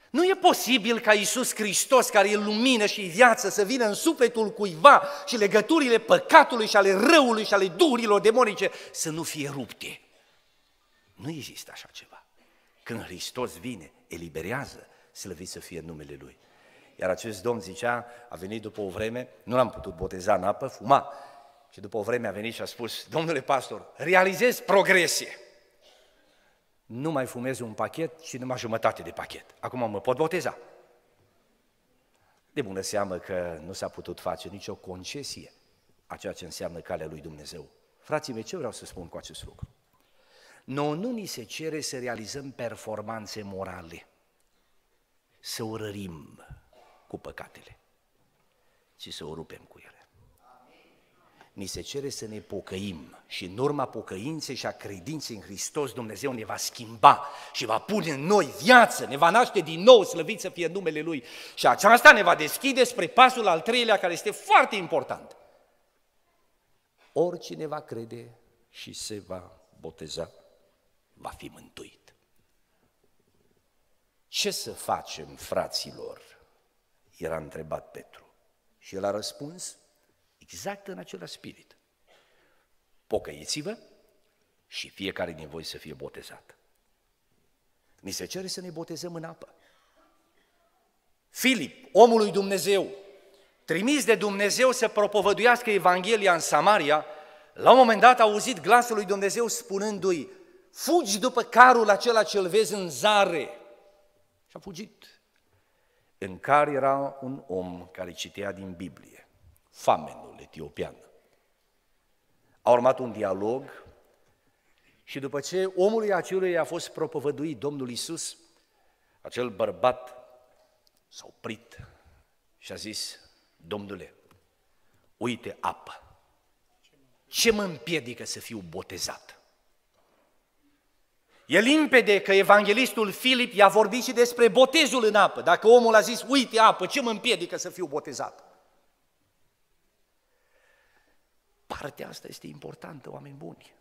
Nu e posibil ca Iisus Hristos, care e lumină și viață, să vină în sufletul cuiva și legăturile păcatului și ale răului și ale duhurilor demonice să nu fie rupte. Nu există așa ceva. Când Hristos vine, eliberează, slăvit să fie numele Lui. Iar acest domn zicea, a venit după o vreme, nu l-am putut boteza în apă, fuma. Și după o vreme a venit și a spus, domnule pastor, realizez progresie nu mai fumez un pachet și numai jumătate de pachet. Acum mă pot boteza. De bună seamă că nu s-a putut face nicio concesie a ceea ce înseamnă calea lui Dumnezeu. Frații mei, ce vreau să spun cu acest lucru? Nu, nu ni se cere să realizăm performanțe morale, să urărim cu păcatele, ci să o rupem cu ele ni se cere să ne pocăim și în urma pocăinței și a credinței în Hristos Dumnezeu ne va schimba și va pune în noi viață, ne va naște din nou, slăvit să fie numele Lui. Și aceasta ne va deschide spre pasul al treilea care este foarte important. Oricine va crede și se va boteza, va fi mântuit. Ce să facem, fraților? Era întrebat Petru. Și el a răspuns exact în același spirit. Pocăiți-vă și fiecare din voi să fie botezat. Ni se cere să ne botezăm în apă. Filip, omul lui Dumnezeu, trimis de Dumnezeu să propovăduiască Evanghelia în Samaria, la un moment dat a auzit glasul lui Dumnezeu spunându-i, fugi după carul acela ce îl vezi în zare. Și a fugit. În car era un om care citea din Biblie, famenul etiopian. A urmat un dialog și după ce omului acelui a fost propovăduit Domnul Isus, acel bărbat s-a oprit și a zis, Domnule, uite apă, ce mă împiedică să fiu botezat? E limpede că evanghelistul Filip i-a vorbit și despre botezul în apă. Dacă omul a zis, uite apă, ce mă împiedică să fiu botezat? Partea asta este importantă, oameni buni.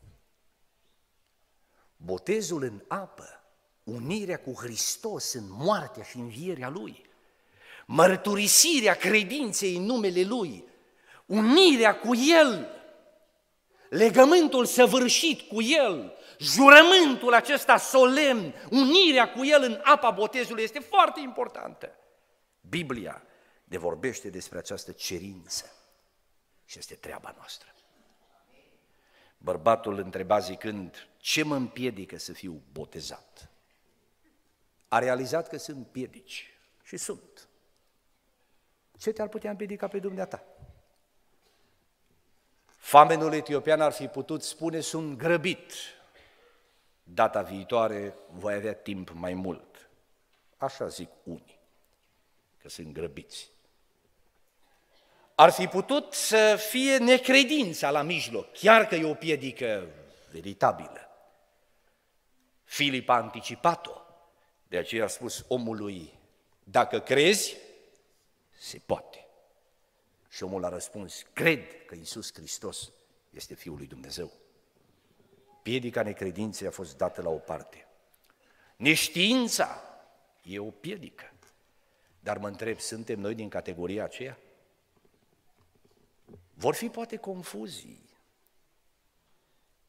Botezul în apă, unirea cu Hristos în moartea și învierea Lui, mărturisirea credinței în numele Lui, unirea cu El, legământul săvârșit cu El, jurământul acesta solemn, unirea cu El în apa botezului este foarte importantă. Biblia ne vorbește despre această cerință și este treaba noastră. Bărbatul întreba zicând, ce mă împiedică să fiu botezat? A realizat că sunt piedici și sunt. Ce te-ar putea împiedica pe dumneata? Famenul etiopian ar fi putut spune, sunt grăbit, data viitoare voi avea timp mai mult. Așa zic unii, că sunt grăbiți. Ar fi putut să fie necredința la mijloc, chiar că e o piedică veritabilă. Filip a anticipat-o, de aceea a spus omului, dacă crezi, se poate. Și omul a răspuns, cred că Iisus Hristos este Fiul lui Dumnezeu. Piedica necredinței a fost dată la o parte. Neștiința e o piedică. Dar mă întreb, suntem noi din categoria aceea? Vor fi poate confuzii.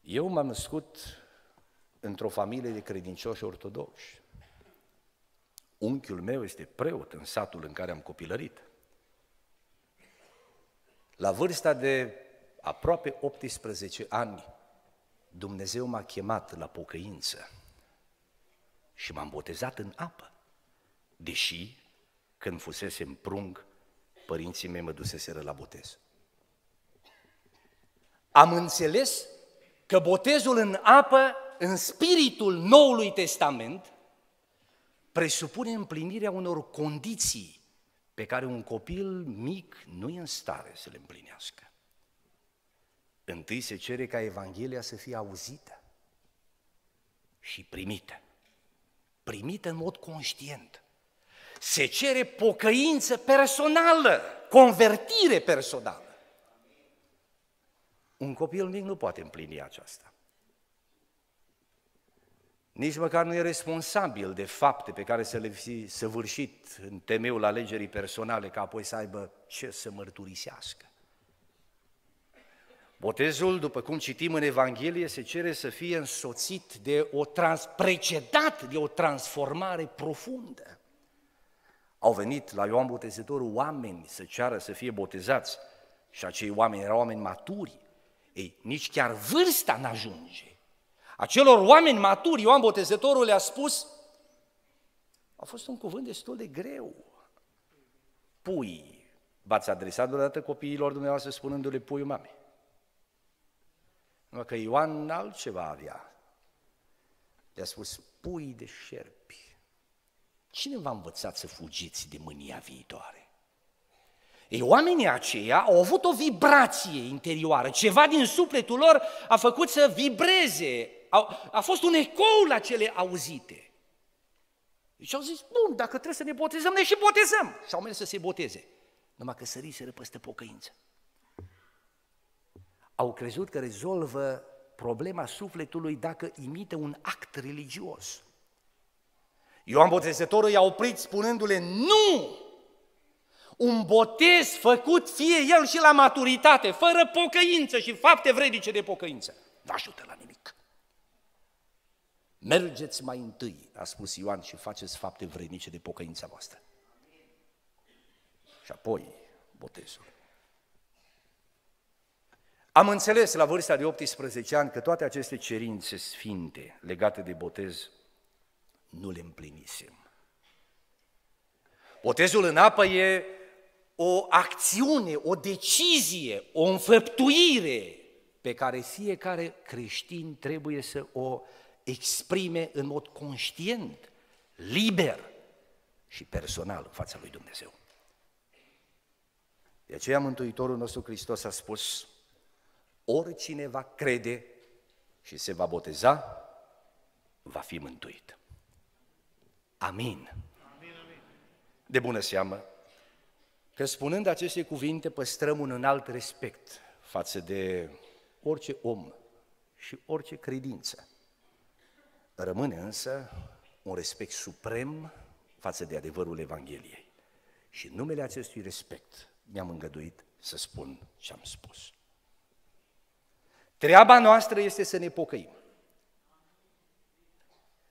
Eu m-am născut într-o familie de credincioși ortodoxi. Unchiul meu este preot în satul în care am copilărit. La vârsta de aproape 18 ani, Dumnezeu m-a chemat la pocăință și m-am botezat în apă, deși când fusese în prung, părinții mei mă duseseră la botez. Am înțeles că botezul în apă, în spiritul Noului Testament, presupune împlinirea unor condiții pe care un copil mic nu e în stare să le împlinească. Întâi se cere ca Evanghelia să fie auzită și primită. Primită în mod conștient. Se cere pocăință personală, convertire personală. Un copil mic nu poate împlini aceasta. Nici măcar nu e responsabil de fapte pe care să le fi săvârșit în temeiul alegerii personale, ca apoi să aibă ce să mărturisească. Botezul, după cum citim în Evanghelie, se cere să fie însoțit de o trans, precedat de o transformare profundă. Au venit la Ioan Botezătorul oameni să ceară să fie botezați și acei oameni erau oameni maturi. Ei, nici chiar vârsta n-ajunge. Acelor oameni maturi, Ioan Botezătorul le-a spus, a fost un cuvânt destul de greu. Pui, v-ați adresat deodată copiilor dumneavoastră spunându-le puiul mame. Numai că Ioan altceva avea. Le-a spus, pui de șerpi. Cine v-a învățat să fugiți de mânia viitoare? Ei, oamenii aceia au avut o vibrație interioară, ceva din sufletul lor a făcut să vibreze, a, a fost un ecou la cele auzite. Și au zis, bun, dacă trebuie să ne botezăm, ne și botezăm. Și au mers să se boteze. Numai că săriseră peste pocăință. Au crezut că rezolvă problema sufletului dacă imită un act religios. Ioan Botezătorul i-a oprit spunându-le, nu! Un botez făcut fie el și la maturitate, fără pocăință și fapte vredice de pocăință, nu ajută la nimic. Mergeți mai întâi, a spus Ioan, și faceți fapte vrednice de pocăința voastră. Și apoi botezul. Am înțeles la vârsta de 18 ani că toate aceste cerințe sfinte legate de botez nu le împlinisem. Botezul în apă e o acțiune, o decizie, o înfăptuire pe care fiecare creștin trebuie să o exprime în mod conștient, liber și personal în fața lui Dumnezeu. De aceea Mântuitorul nostru Hristos a spus, oricine va crede și se va boteza, va fi mântuit. Amin. De bună seamă că spunând aceste cuvinte păstrăm un înalt respect față de orice om și orice credință. Rămâne însă un respect suprem față de adevărul Evangheliei. Și în numele acestui respect mi-am îngăduit să spun ce am spus. Treaba noastră este să ne pocăim.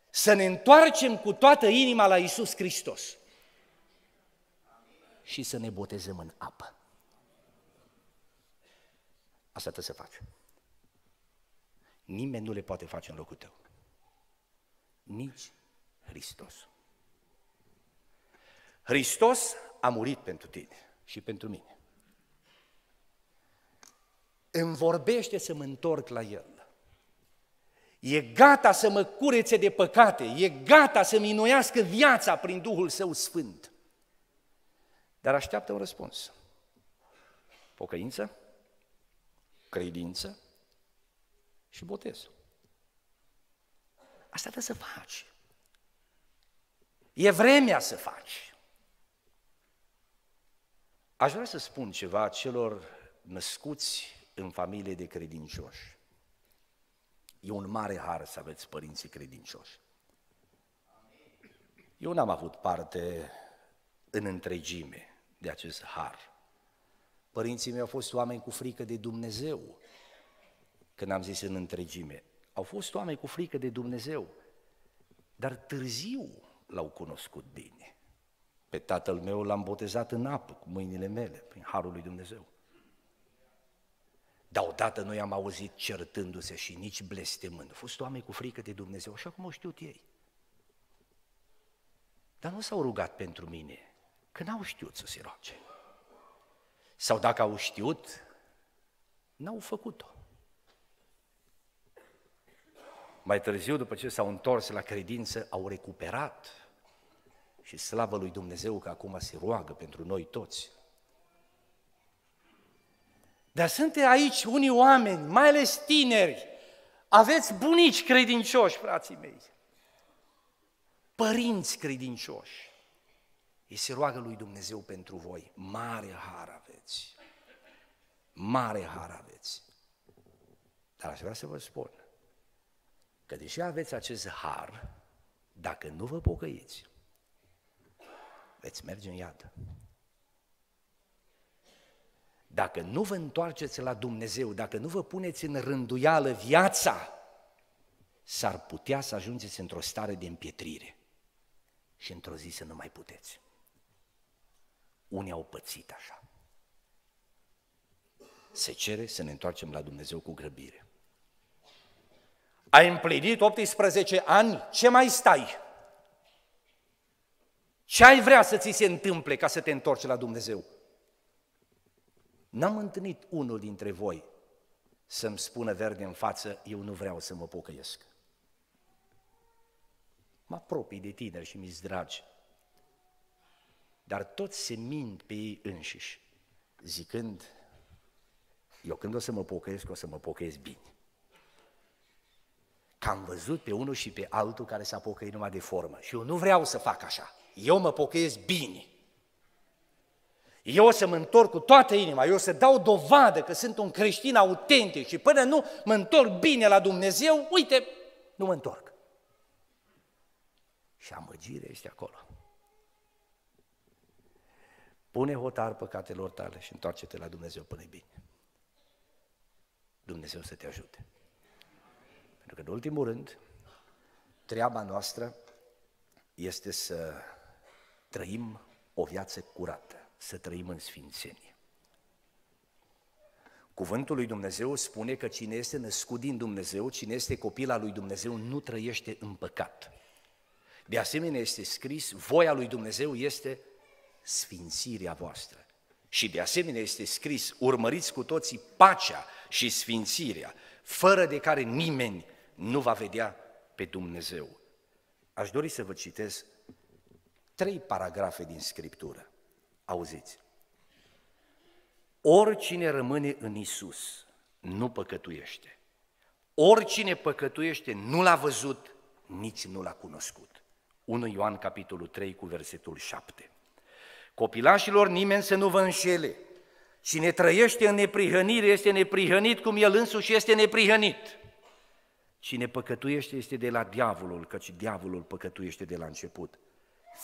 Să ne întoarcem cu toată inima la Isus Hristos. Și să ne botezăm în apă. Asta trebuie să faci. Nimeni nu le poate face în locul tău. Nici Hristos. Hristos a murit pentru tine și pentru mine. Îmi vorbește să mă întorc la El. E gata să mă curețe de păcate, e gata să minuiască viața prin Duhul Său Sfânt. Dar așteaptă un răspuns. Pocăință, credință și botez. Asta trebuie să faci. E vremea să faci. Aș vrea să spun ceva celor născuți în familie de credincioși. E un mare har să aveți părinții credincioși. Eu n-am avut parte în întregime de acest har. Părinții mei au fost oameni cu frică de Dumnezeu, când am zis în întregime. Au fost oameni cu frică de Dumnezeu, dar târziu l-au cunoscut bine. Pe tatăl meu l-am botezat în apă cu mâinile mele, prin harul lui Dumnezeu. Dar odată noi am auzit certându-se și nici blestemând. Au fost oameni cu frică de Dumnezeu, așa cum au știut ei. Dar nu s-au rugat pentru mine, că n-au știut să se roage. Sau dacă au știut, n-au făcut-o. Mai târziu, după ce s-au întors la credință, au recuperat și slavă lui Dumnezeu că acum se roagă pentru noi toți. Dar sunt aici unii oameni, mai ales tineri, aveți bunici credincioși, frații mei, părinți credincioși. Ei se roagă lui Dumnezeu pentru voi. Mare har aveți. Mare har aveți. Dar aș vrea să vă spun că deși aveți acest har, dacă nu vă pocăiți, veți merge în iad. Dacă nu vă întoarceți la Dumnezeu, dacă nu vă puneți în rânduială viața, s-ar putea să ajungeți într-o stare de împietrire și într-o zi să nu mai puteți. Unii au pățit așa. Se cere să ne întoarcem la Dumnezeu cu grăbire. Ai împlinit 18 ani, ce mai stai? Ce ai vrea să ți se întâmple ca să te întorci la Dumnezeu? N-am întâlnit unul dintre voi să-mi spună verde în față, eu nu vreau să mă pocăiesc. Mă apropii de tine și mi-s dragi. Dar toți se mint pe ei înșiși, zicând, eu când o să mă pocăiesc, o să mă pocăiesc bine. Că am văzut pe unul și pe altul care s-a pocăit numai de formă și eu nu vreau să fac așa. Eu mă pocăiesc bine. Eu o să mă întorc cu toată inima, eu o să dau dovadă că sunt un creștin autentic și până nu mă întorc bine la Dumnezeu, uite, nu mă întorc. Și amăgirea este acolo. Pune hotar păcatelor tale și întoarce-te la Dumnezeu până bine. Dumnezeu să te ajute. Pentru că, în ultimul rând, treaba noastră este să trăim o viață curată, să trăim în sfințenie. Cuvântul lui Dumnezeu spune că cine este născut din Dumnezeu, cine este copil al lui Dumnezeu, nu trăiește în păcat. De asemenea este scris, voia lui Dumnezeu este sfințirea voastră. Și de asemenea este scris, urmăriți cu toții pacea și sfințirea, fără de care nimeni nu va vedea pe Dumnezeu. Aș dori să vă citesc trei paragrafe din Scriptură. Auziți. Oricine rămâne în Isus nu păcătuiește. Oricine păcătuiește nu l-a văzut, nici nu l-a cunoscut. 1 Ioan capitolul 3 cu versetul 7. Copilașilor, nimeni să nu vă înșele. Cine trăiește în neprihănire este neprihănit cum el însuși este neprihănit. Cine păcătuiește este de la diavolul, căci diavolul păcătuiește de la început.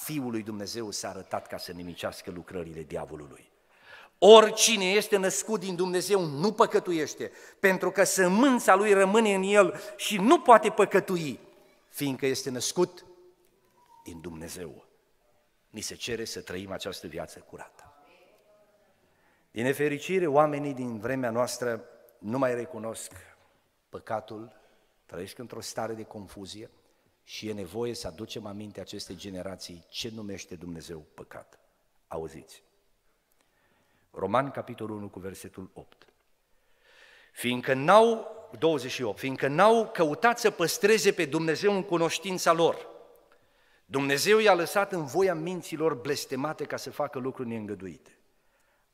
Fiul lui Dumnezeu s-a arătat ca să nimicească lucrările diavolului. Oricine este născut din Dumnezeu nu păcătuiește, pentru că sămânța lui rămâne în el și nu poate păcătui, fiindcă este născut din Dumnezeu. Ni se cere să trăim această viață curată. Din nefericire, oamenii din vremea noastră nu mai recunosc păcatul, trăiesc într-o stare de confuzie și e nevoie să aducem aminte acestei generații ce numește Dumnezeu păcat. Auziți! Roman, capitolul 1, cu versetul 8. Fiindcă n-au, 28, fiindcă n-au căutat să păstreze pe Dumnezeu în cunoștința lor, Dumnezeu i-a lăsat în voia minților blestemate ca să facă lucruri neîngăduite.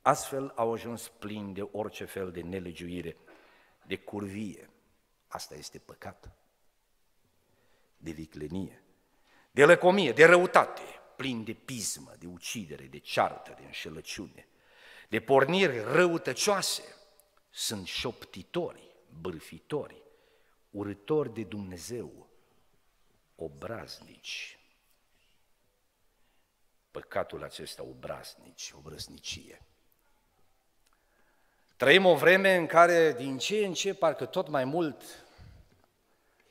Astfel au ajuns plini de orice fel de nelegiuire, de curvie. Asta este păcat. De viclenie, de lăcomie, de răutate, plin de pismă, de ucidere, de ceartă, de înșelăciune, de porniri răutăcioase. Sunt șoptitori, bârfitori, urători de Dumnezeu, obraznici, păcatul acesta obraznici, obrăznicie. Trăim o vreme în care din ce în ce parcă tot mai mult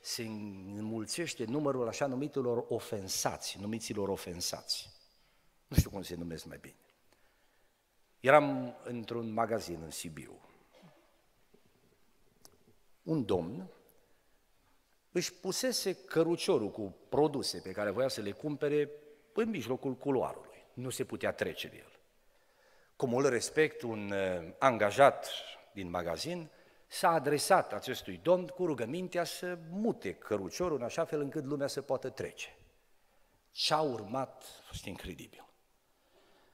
se înmulțește numărul așa numitelor ofensați, numiților ofensați. Nu știu cum se numesc mai bine. Eram într-un magazin în Sibiu. Un domn își pusese căruciorul cu produse pe care voia să le cumpere în mijlocul culoarului. Nu se putea trece de el. Cu mult respect, un uh, angajat din magazin s-a adresat acestui domn cu rugămintea să mute căruciorul în așa fel încât lumea să poată trece. Ce a urmat a fost incredibil.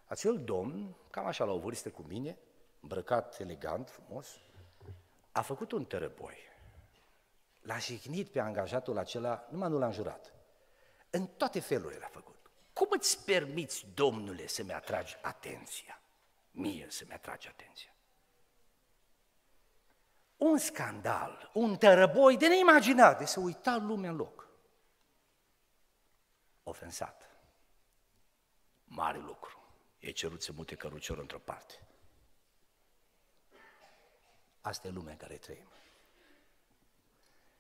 Acel domn, cam așa la o vârstă cu mine, îmbrăcat elegant, frumos, a făcut un tărăboi. L-a jignit pe angajatul acela, numai nu l-a înjurat. În toate felurile a făcut. Cum îți permiți, Domnule, să-mi atragi atenția? Mie să-mi atragi atenția. Un scandal, un tărăboi de neimaginat, de să uita lumea în loc. Ofensat. Mare lucru. E cerut să mute căruciorul într-o parte. Asta e lumea în care trăim.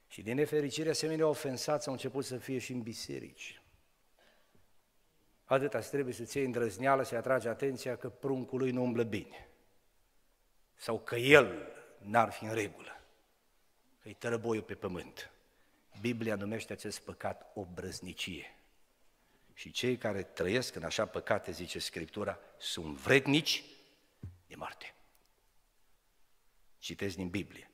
Și din nefericire, asemenea ofensați au început să fie și în biserici. Atâta trebuie să-ți iei îndrăzneală, să-i atragi atenția că pruncul lui nu umblă bine. Sau că el n-ar fi în regulă. Că-i tărăboiul pe pământ. Biblia numește acest păcat o brăznicie. Și cei care trăiesc în așa păcate, zice Scriptura, sunt vrednici de moarte. Citesc din Biblie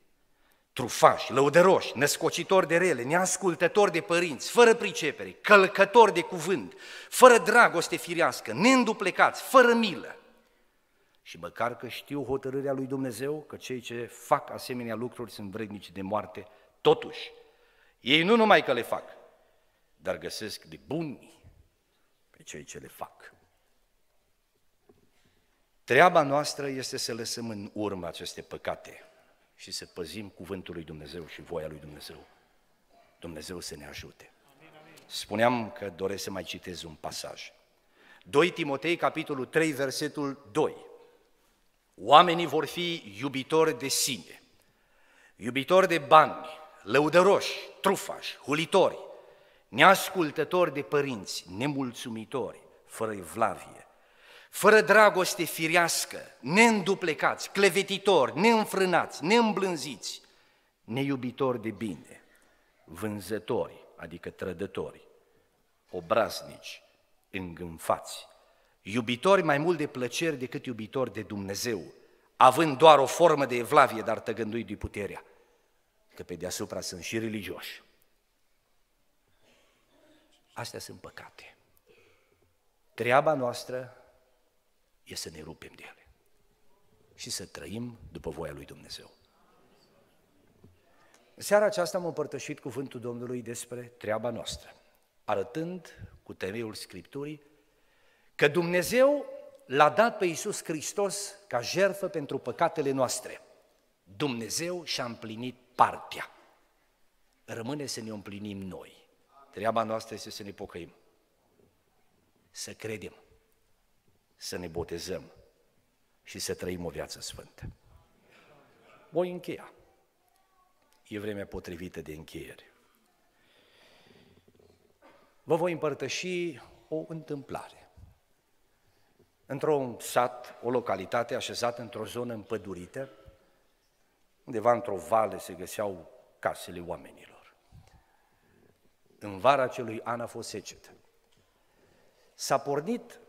trufași, lăudăroși, născocitori de rele, neascultători de părinți, fără pricepere, călcători de cuvânt, fără dragoste firească, neînduplecați, fără milă. Și măcar că știu hotărârea lui Dumnezeu, că cei ce fac asemenea lucruri sunt vrednici de moarte, totuși, ei nu numai că le fac, dar găsesc de buni pe cei ce le fac. Treaba noastră este să lăsăm în urmă aceste păcate și să păzim cuvântul lui Dumnezeu și voia lui Dumnezeu. Dumnezeu să ne ajute. Spuneam că doresc să mai citez un pasaj. 2 Timotei, capitolul 3, versetul 2. Oamenii vor fi iubitori de sine, iubitori de bani, lăudăroși, trufași, hulitori, neascultători de părinți, nemulțumitori, fără evlavie, fără dragoste firească, neînduplecați, clevetitori, neînfrânați, neîmblânziți, neiubitori de bine, vânzători, adică trădători, obraznici, îngânfați, iubitori mai mult de plăceri decât iubitori de Dumnezeu, având doar o formă de evlavie, dar tăgându-i de puterea, că pe deasupra sunt și religioși. Astea sunt păcate. Treaba noastră e să ne rupem de ele și să trăim după voia lui Dumnezeu. În seara aceasta am împărtășit cuvântul Domnului despre treaba noastră, arătând cu temeiul Scripturii că Dumnezeu l-a dat pe Iisus Hristos ca jertfă pentru păcatele noastre. Dumnezeu și-a împlinit partea. Rămâne să ne împlinim noi. Treaba noastră este să ne pocăim, să credem, să ne botezăm și să trăim o viață sfântă. Voi încheia. E vremea potrivită de încheiere. Vă voi împărtăși o întâmplare. Într-un sat, o localitate așezată într-o zonă împădurită, undeva într-o vale se găseau casele oamenilor. În vara acelui an a fost secetă. S-a pornit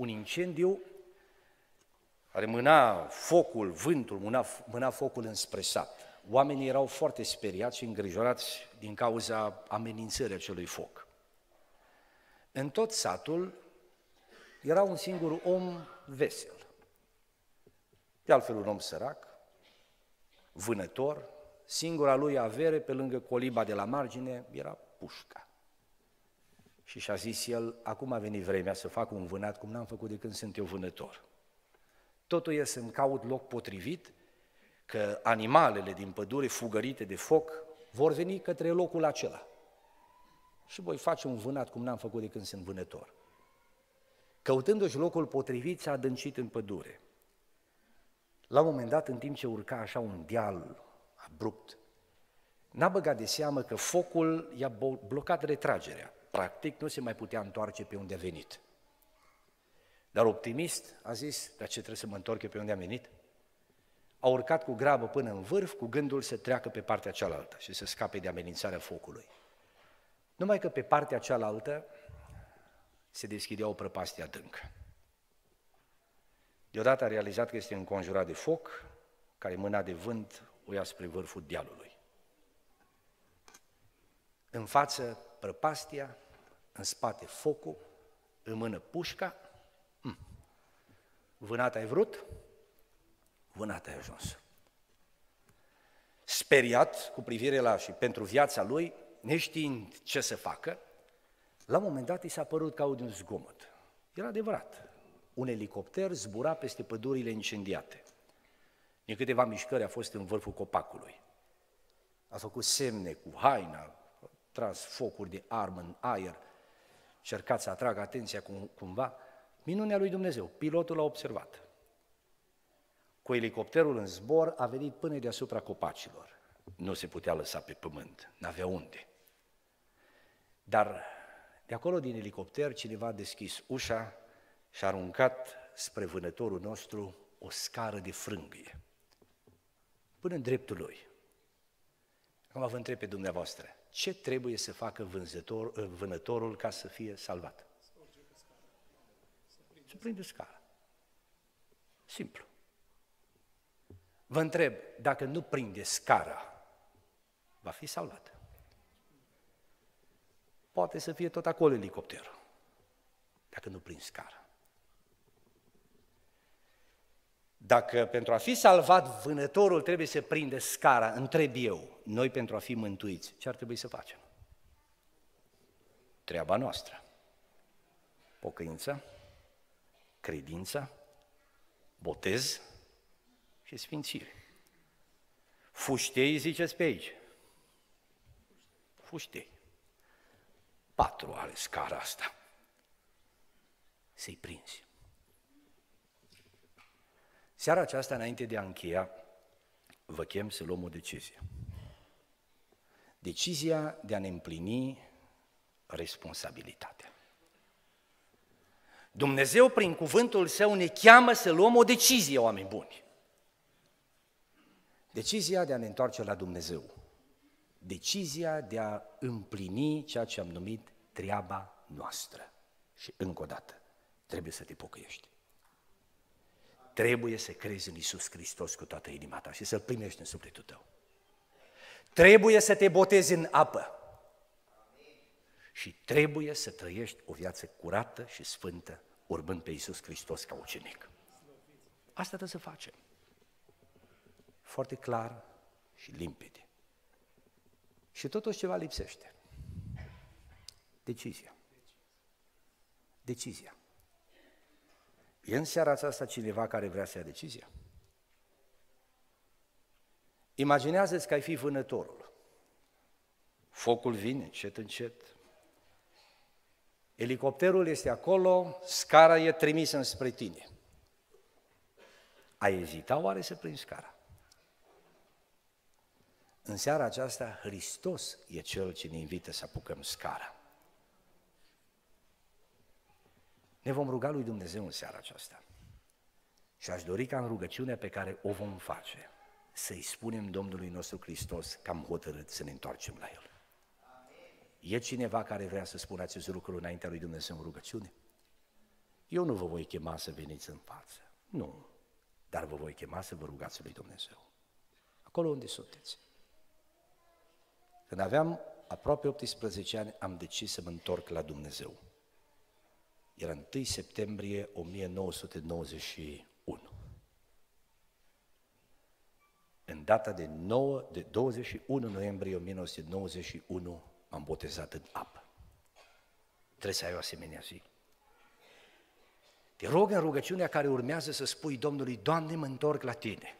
un incendiu care mâna focul, vântul, mâna, mâna focul înspre sat. Oamenii erau foarte speriați și îngrijorați din cauza amenințării acelui foc. În tot satul era un singur om vesel. De altfel un om sărac, vânător, singura lui avere pe lângă coliba de la margine era pușca. Și și-a zis el, acum a venit vremea să fac un vânat cum n-am făcut de când sunt eu vânător. Totul e să-mi caut loc potrivit, că animalele din pădure fugărite de foc vor veni către locul acela. Și voi face un vânat cum n-am făcut de când sunt vânător. Căutându-și locul potrivit, s-a adâncit în pădure. La un moment dat, în timp ce urca așa un deal abrupt, n-a băgat de seamă că focul i-a blocat retragerea. Practic, nu se mai putea întoarce pe unde a venit. Dar optimist a zis, dar ce trebuie să mă întorc eu pe unde am venit? A urcat cu grabă până în vârf, cu gândul să treacă pe partea cealaltă și să scape de amenințarea focului. Numai că pe partea cealaltă se deschidea o prăpastie adâncă. Deodată a realizat că este înconjurat de foc, care mâna de vânt o ia spre vârful dealului. În față prăpastia, în spate focul, în mână pușca. Hm. Vânat ai vrut? Vânat ai ajuns. Speriat cu privire la și pentru viața lui, neștiind ce să facă, la un moment dat i s-a părut ca un zgomot. Era adevărat. Un elicopter zbura peste pădurile incendiate. Din câteva mișcări a fost în vârful copacului. A făcut semne cu haina, a tras focuri de armă în aer, cercat să atragă atenția cum, cumva. Minunea lui Dumnezeu, pilotul a observat. Cu elicopterul în zbor a venit până deasupra copacilor. Nu se putea lăsa pe pământ, n-avea unde. Dar de acolo, din elicopter, cineva a deschis ușa și a aruncat spre vânătorul nostru o scară de frânghie, până în dreptul lui. Acum vă întreb pe dumneavoastră, ce trebuie să facă vânzător, vânătorul ca să fie salvat? Să prinde scara. Simplu. Vă întreb, dacă nu prinde scara, va fi salvat poate să fie tot acolo elicopterul, dacă nu prin scară. Dacă pentru a fi salvat vânătorul trebuie să prinde scara, întreb eu, noi pentru a fi mântuiți, ce ar trebui să facem? Treaba noastră. Pocăința, credința, Botez și sfințire. Fuștei ziceți pe aici. Fuștei. Patru ale scara asta. Să-i prinzi. Seara aceasta, înainte de a încheia, vă chem să luăm o decizie. Decizia de a ne împlini responsabilitatea. Dumnezeu, prin cuvântul Său, ne cheamă să luăm o decizie, oameni buni. Decizia de a ne întoarce la Dumnezeu. Decizia de a împlini ceea ce am numit treaba noastră. Și încă o dată, trebuie să te pocăiești. Trebuie să crezi în Isus Hristos cu toată inima ta și să-L primești în sufletul tău. Trebuie să te botezi în apă. Și trebuie să trăiești o viață curată și sfântă, urmând pe Isus Hristos ca ucenic. Asta trebuie să facem. Foarte clar și limpede. Și totuși ceva lipsește. Decizia. Decizia. E în seara aceasta cineva care vrea să ia decizia? Imaginează-ți că ai fi vânătorul. Focul vine încet, încet. Elicopterul este acolo, scara e trimisă înspre tine. Ai ezita oare să prinzi scara? În seara aceasta, Hristos e Cel ce ne invită să apucăm scara. Ne vom ruga lui Dumnezeu în seara aceasta. Și aș dori ca în rugăciunea pe care o vom face, să-i spunem Domnului nostru Hristos că am hotărât să ne întoarcem la El. E cineva care vrea să spună acest lucru înaintea lui Dumnezeu în rugăciune? Eu nu vă voi chema să veniți în față, nu, dar vă voi chema să vă rugați lui Dumnezeu. Acolo unde sunteți. Când aveam aproape 18 ani, am decis să mă întorc la Dumnezeu. Era 1 septembrie 1991. În data de, 9, de 21 noiembrie 1991 m-am botezat în apă. Trebuie să ai o asemenea zi. Te rog în rugăciunea care urmează să spui Domnului, Doamne, mă întorc la Tine.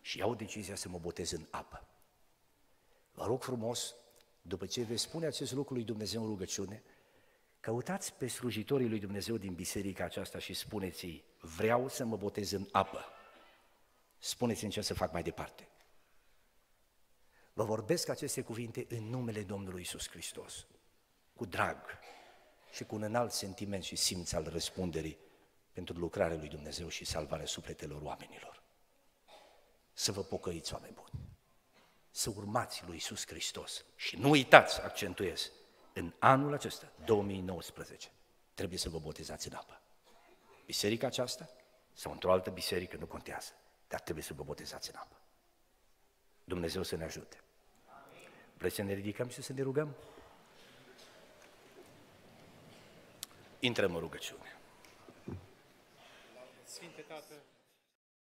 Și iau decizia să mă botez în apă. Vă rog frumos, după ce veți spune acest lucru lui Dumnezeu în rugăciune, Căutați pe slujitorii lui Dumnezeu din biserica aceasta și spuneți-i, vreau să mă botez în apă. Spuneți-mi ce să fac mai departe. Vă vorbesc aceste cuvinte în numele Domnului Isus Hristos, cu drag și cu un înalt sentiment și simț al răspunderii pentru lucrarea lui Dumnezeu și salvarea sufletelor oamenilor. Să vă pocăiți, oameni buni, să urmați lui Isus Hristos și nu uitați, accentuez, în anul acesta, 2019, trebuie să vă botezați în apă. Biserica aceasta sau într-o altă biserică, nu contează, dar trebuie să vă botezați în apă. Dumnezeu să ne ajute. Vreți să ne ridicăm și să ne rugăm? Intrăm în rugăciune. Sfinte Tată,